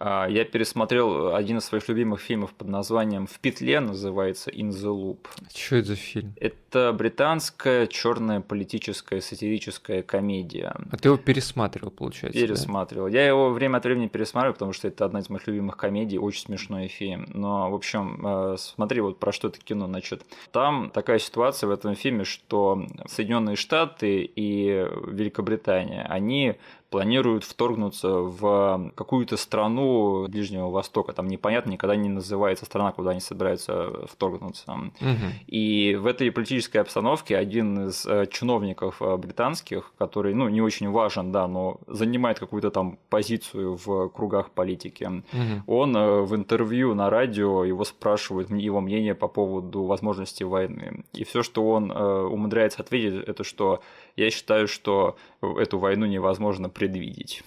А, я пересмотрел один из своих любимых фильмов под названием «В петле», называется «In the Loop». Что это за фильм? Это британская черная политическая сатирическая комедия. А ты его пересматривал, получается? Пересматривал. Да? Я его время от времени пересматриваю, потому что это одна из моих любимых комедий, очень смешной фильм. Но, в общем, э, смотри, вот про что это кино. Значит, там такая ситуация в этом фильме, что Соединенные Штаты и Великобритания, они планируют вторгнуться в какую-то страну Ближнего Востока. Там непонятно, никогда не называется страна, куда они собираются вторгнуться. Угу. И в этой политической обстановке один из э, чиновников э, британских, который, ну, не очень важен, да, но занимает какую-то там позицию в кругах политики, угу. он э, в интервью на радио его спрашивают его мнение по поводу возможности войны. И все, что он умудряется ответить, это что я считаю, что эту войну невозможно предвидеть.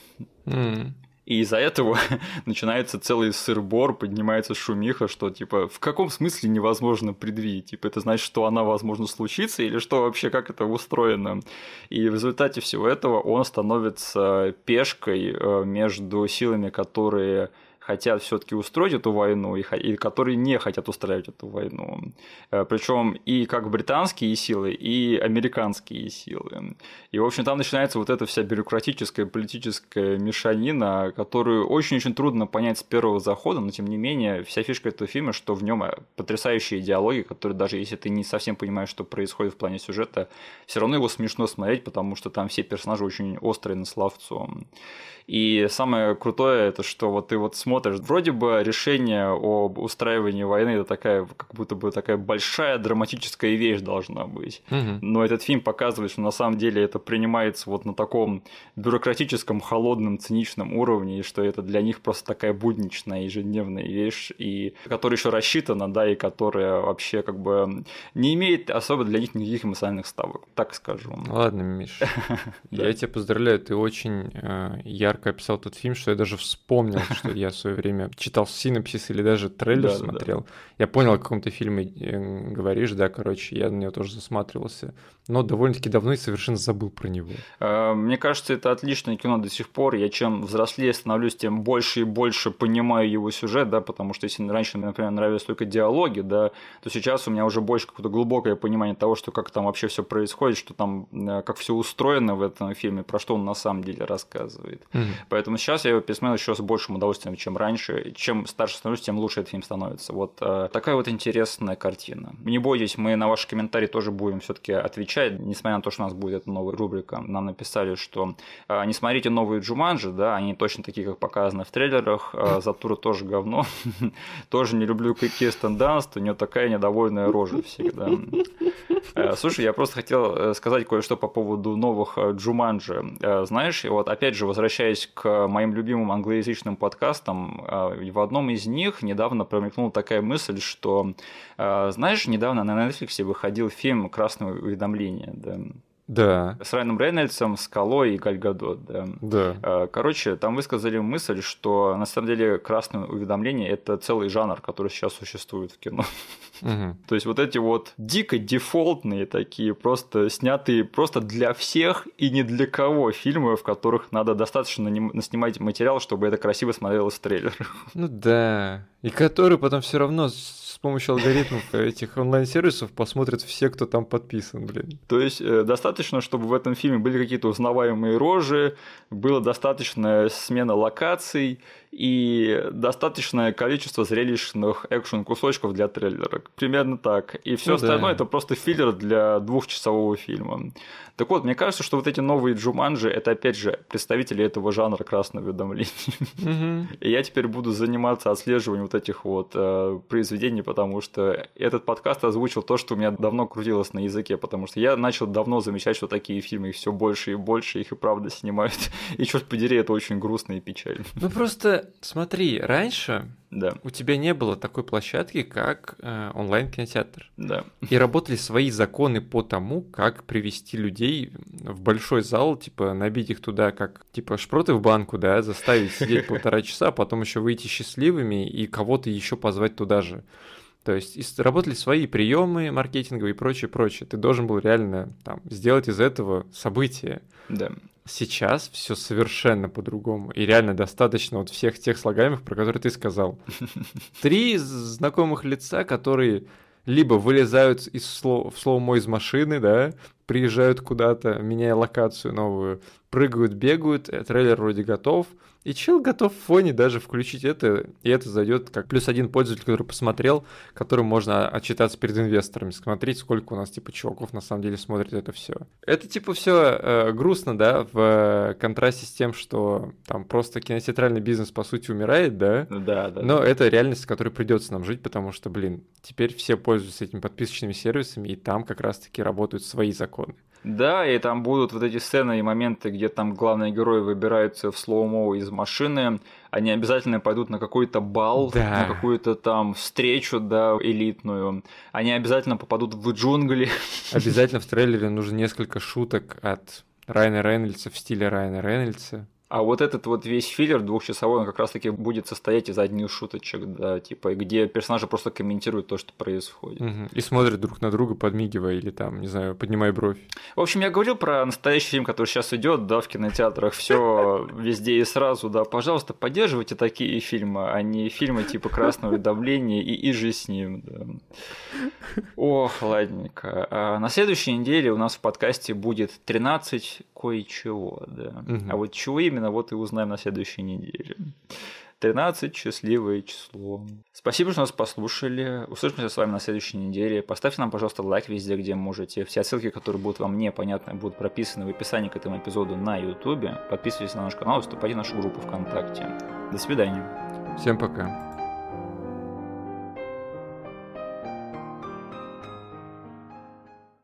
Mm. И из-за этого начинается целый сырбор, поднимается шумиха, что типа в каком смысле невозможно предвидеть? Типа это значит, что она возможно случится или что вообще, как это устроено? И в результате всего этого он становится пешкой э, между силами, которые хотят все-таки устроить эту войну, и, и которые не хотят устраивать эту войну. Э, Причем и как британские силы, и американские силы. И, в общем, там начинается вот эта вся бюрократическая, политическая мешанина, которую очень-очень трудно понять с первого захода, но тем не менее, вся фишка этого фильма, что в нем потрясающие диалоги, которые даже если ты не совсем понимаешь, что происходит в плане сюжета, все равно его смешно смотреть, потому что там все персонажи очень острые на словцом. И самое крутое это, что вот ты вот смотришь, вроде бы решение об устраивании войны это такая, как будто бы такая большая драматическая вещь должна быть. Угу. Но этот фильм показывает, что на самом деле это принимается вот на таком бюрократическом, холодном, циничном уровне, и что это для них просто такая будничная, ежедневная вещь, и которая еще рассчитана, да, и которая вообще как бы не имеет особо для них никаких эмоциональных ставок, так скажу. Ладно, Миш, я тебя поздравляю, ты очень э, ярко описал тот фильм, что я даже вспомнил, что я свое время читал синопсис или даже трейлер смотрел. Я понял, о каком ты фильме э, говоришь, да, короче, я на него тоже засматривался но довольно-таки давно и совершенно забыл про него. Э, мне кажется, это отличное кино до сих пор. Я чем взрослее становлюсь, тем больше и больше понимаю его сюжет, да, потому что если раньше например, нравились только диалоги, да, то сейчас у меня уже больше какое-то глубокое понимание того, что как там вообще все происходит, что там, э, как все устроено в этом фильме, про что он на самом деле рассказывает. Угу. Поэтому сейчас я его пересмотрел еще с большим удовольствием, чем раньше. Чем старше становлюсь, тем лучше этот фильм становится. Вот э, такая вот интересная картина. Не бойтесь, мы на ваши комментарии тоже будем все-таки отвечать несмотря на то, что у нас будет эта новая рубрика. Нам написали, что э, не смотрите новые Джуманджи, да, они точно такие, как показано в трейлерах. Э, Затура тоже говно. тоже не люблю Кирстен Данст, у нее такая недовольная рожа всегда. Э, слушай, я просто хотел э, сказать кое-что по поводу новых э, Джуманджи. Знаешь, вот опять же, возвращаясь к моим любимым англоязычным подкастам, в одном из них недавно промелькнула такая мысль, что, знаешь, недавно на Netflix выходил фильм «Красное уведомление», да, да. С Райаном Рейнольдсом, Скалой и Гальгадот, да. Да. Э, короче, там высказали мысль, что на самом деле красное уведомление – это целый жанр, который сейчас существует в кино. Угу. То есть вот эти вот дико дефолтные такие, просто снятые просто для всех и не для кого фильмы, в которых надо достаточно снимать материал, чтобы это красиво смотрелось в трейлерах. Ну да. И которые потом все равно помощью алгоритмов этих онлайн-сервисов посмотрят все, кто там подписан, блин. То есть э, достаточно, чтобы в этом фильме были какие-то узнаваемые рожи, было достаточно смена локаций, и достаточное количество зрелищных экшен-кусочков для трейлера. Примерно так. И все ну, остальное да. это просто филлер для двухчасового фильма. Так вот, мне кажется, что вот эти новые Джуманджи это опять же представители этого жанра красного уведомлений. Угу. И я теперь буду заниматься отслеживанием вот этих вот э, произведений, потому что этот подкаст озвучил то, что у меня давно крутилось на языке, потому что я начал давно замечать, что такие фильмы их все больше и больше, их и правда снимают. И черт подери, это очень грустно и печально. Ну просто смотри, раньше да. у тебя не было такой площадки, как э, онлайн-кинотеатр. Да. И работали свои законы по тому, как привести людей в большой зал, типа набить их туда, как типа шпроты в банку, да, заставить сидеть полтора часа, а потом еще выйти счастливыми и кого-то еще позвать туда же. То есть работали свои приемы маркетинговые и прочее, прочее. Ты должен был реально там, сделать из этого событие. Да. Сейчас все совершенно по-другому. И реально достаточно вот всех тех слагаемых, про которые ты сказал. Три знакомых лица, которые либо вылезают из слова, в слово из машины, да, приезжают куда-то, меняя локацию новую, прыгают, бегают, э, трейлер вроде готов, и чел готов в фоне даже включить это, и это зайдет как плюс один пользователь, который посмотрел, которым можно отчитаться перед инвесторами, смотреть, сколько у нас типа чуваков на самом деле смотрит это все. Это типа все э, грустно, да, в контрасте с тем, что там просто кинотеатральный бизнес по сути умирает, да? Да, да. Но да. это реальность, в которой придется нам жить, потому что, блин, теперь все пользуются этими подписочными сервисами, и там как раз-таки работают свои законы. Да, и там будут вот эти сцены и моменты, где там главные герои выбираются в слоумо из машины, они обязательно пойдут на какой-то бал, да. на какую-то там встречу, да, элитную. Они обязательно попадут в джунгли. Обязательно в трейлере нужно несколько шуток от Райана Рейнольдса в стиле Райана Рейнольдса. А вот этот вот весь филлер двухчасовой, он как раз-таки будет состоять из одних шуточек, да, типа, где персонажи просто комментируют то, что происходит. Угу. И смотрят друг на друга, подмигивая или там, не знаю, поднимая бровь. В общем, я говорил про настоящий фильм, который сейчас идет, да, в кинотеатрах, все везде и сразу, да, пожалуйста, поддерживайте такие фильмы, а не фильмы типа «Красного давления» и «И же с ним», да. Ох, ладненько. А на следующей неделе у нас в подкасте будет 13 кое-чего, да. Угу. А вот чего именно, вот и узнаем на следующей неделе. 13 счастливое число. Спасибо, что нас послушали. Услышимся с вами на следующей неделе. Поставьте нам, пожалуйста, лайк везде, где можете. Все ссылки, которые будут вам непонятны, будут прописаны в описании к этому эпизоду на YouTube. Подписывайтесь на наш канал вступайте в нашу группу ВКонтакте. До свидания. Всем пока.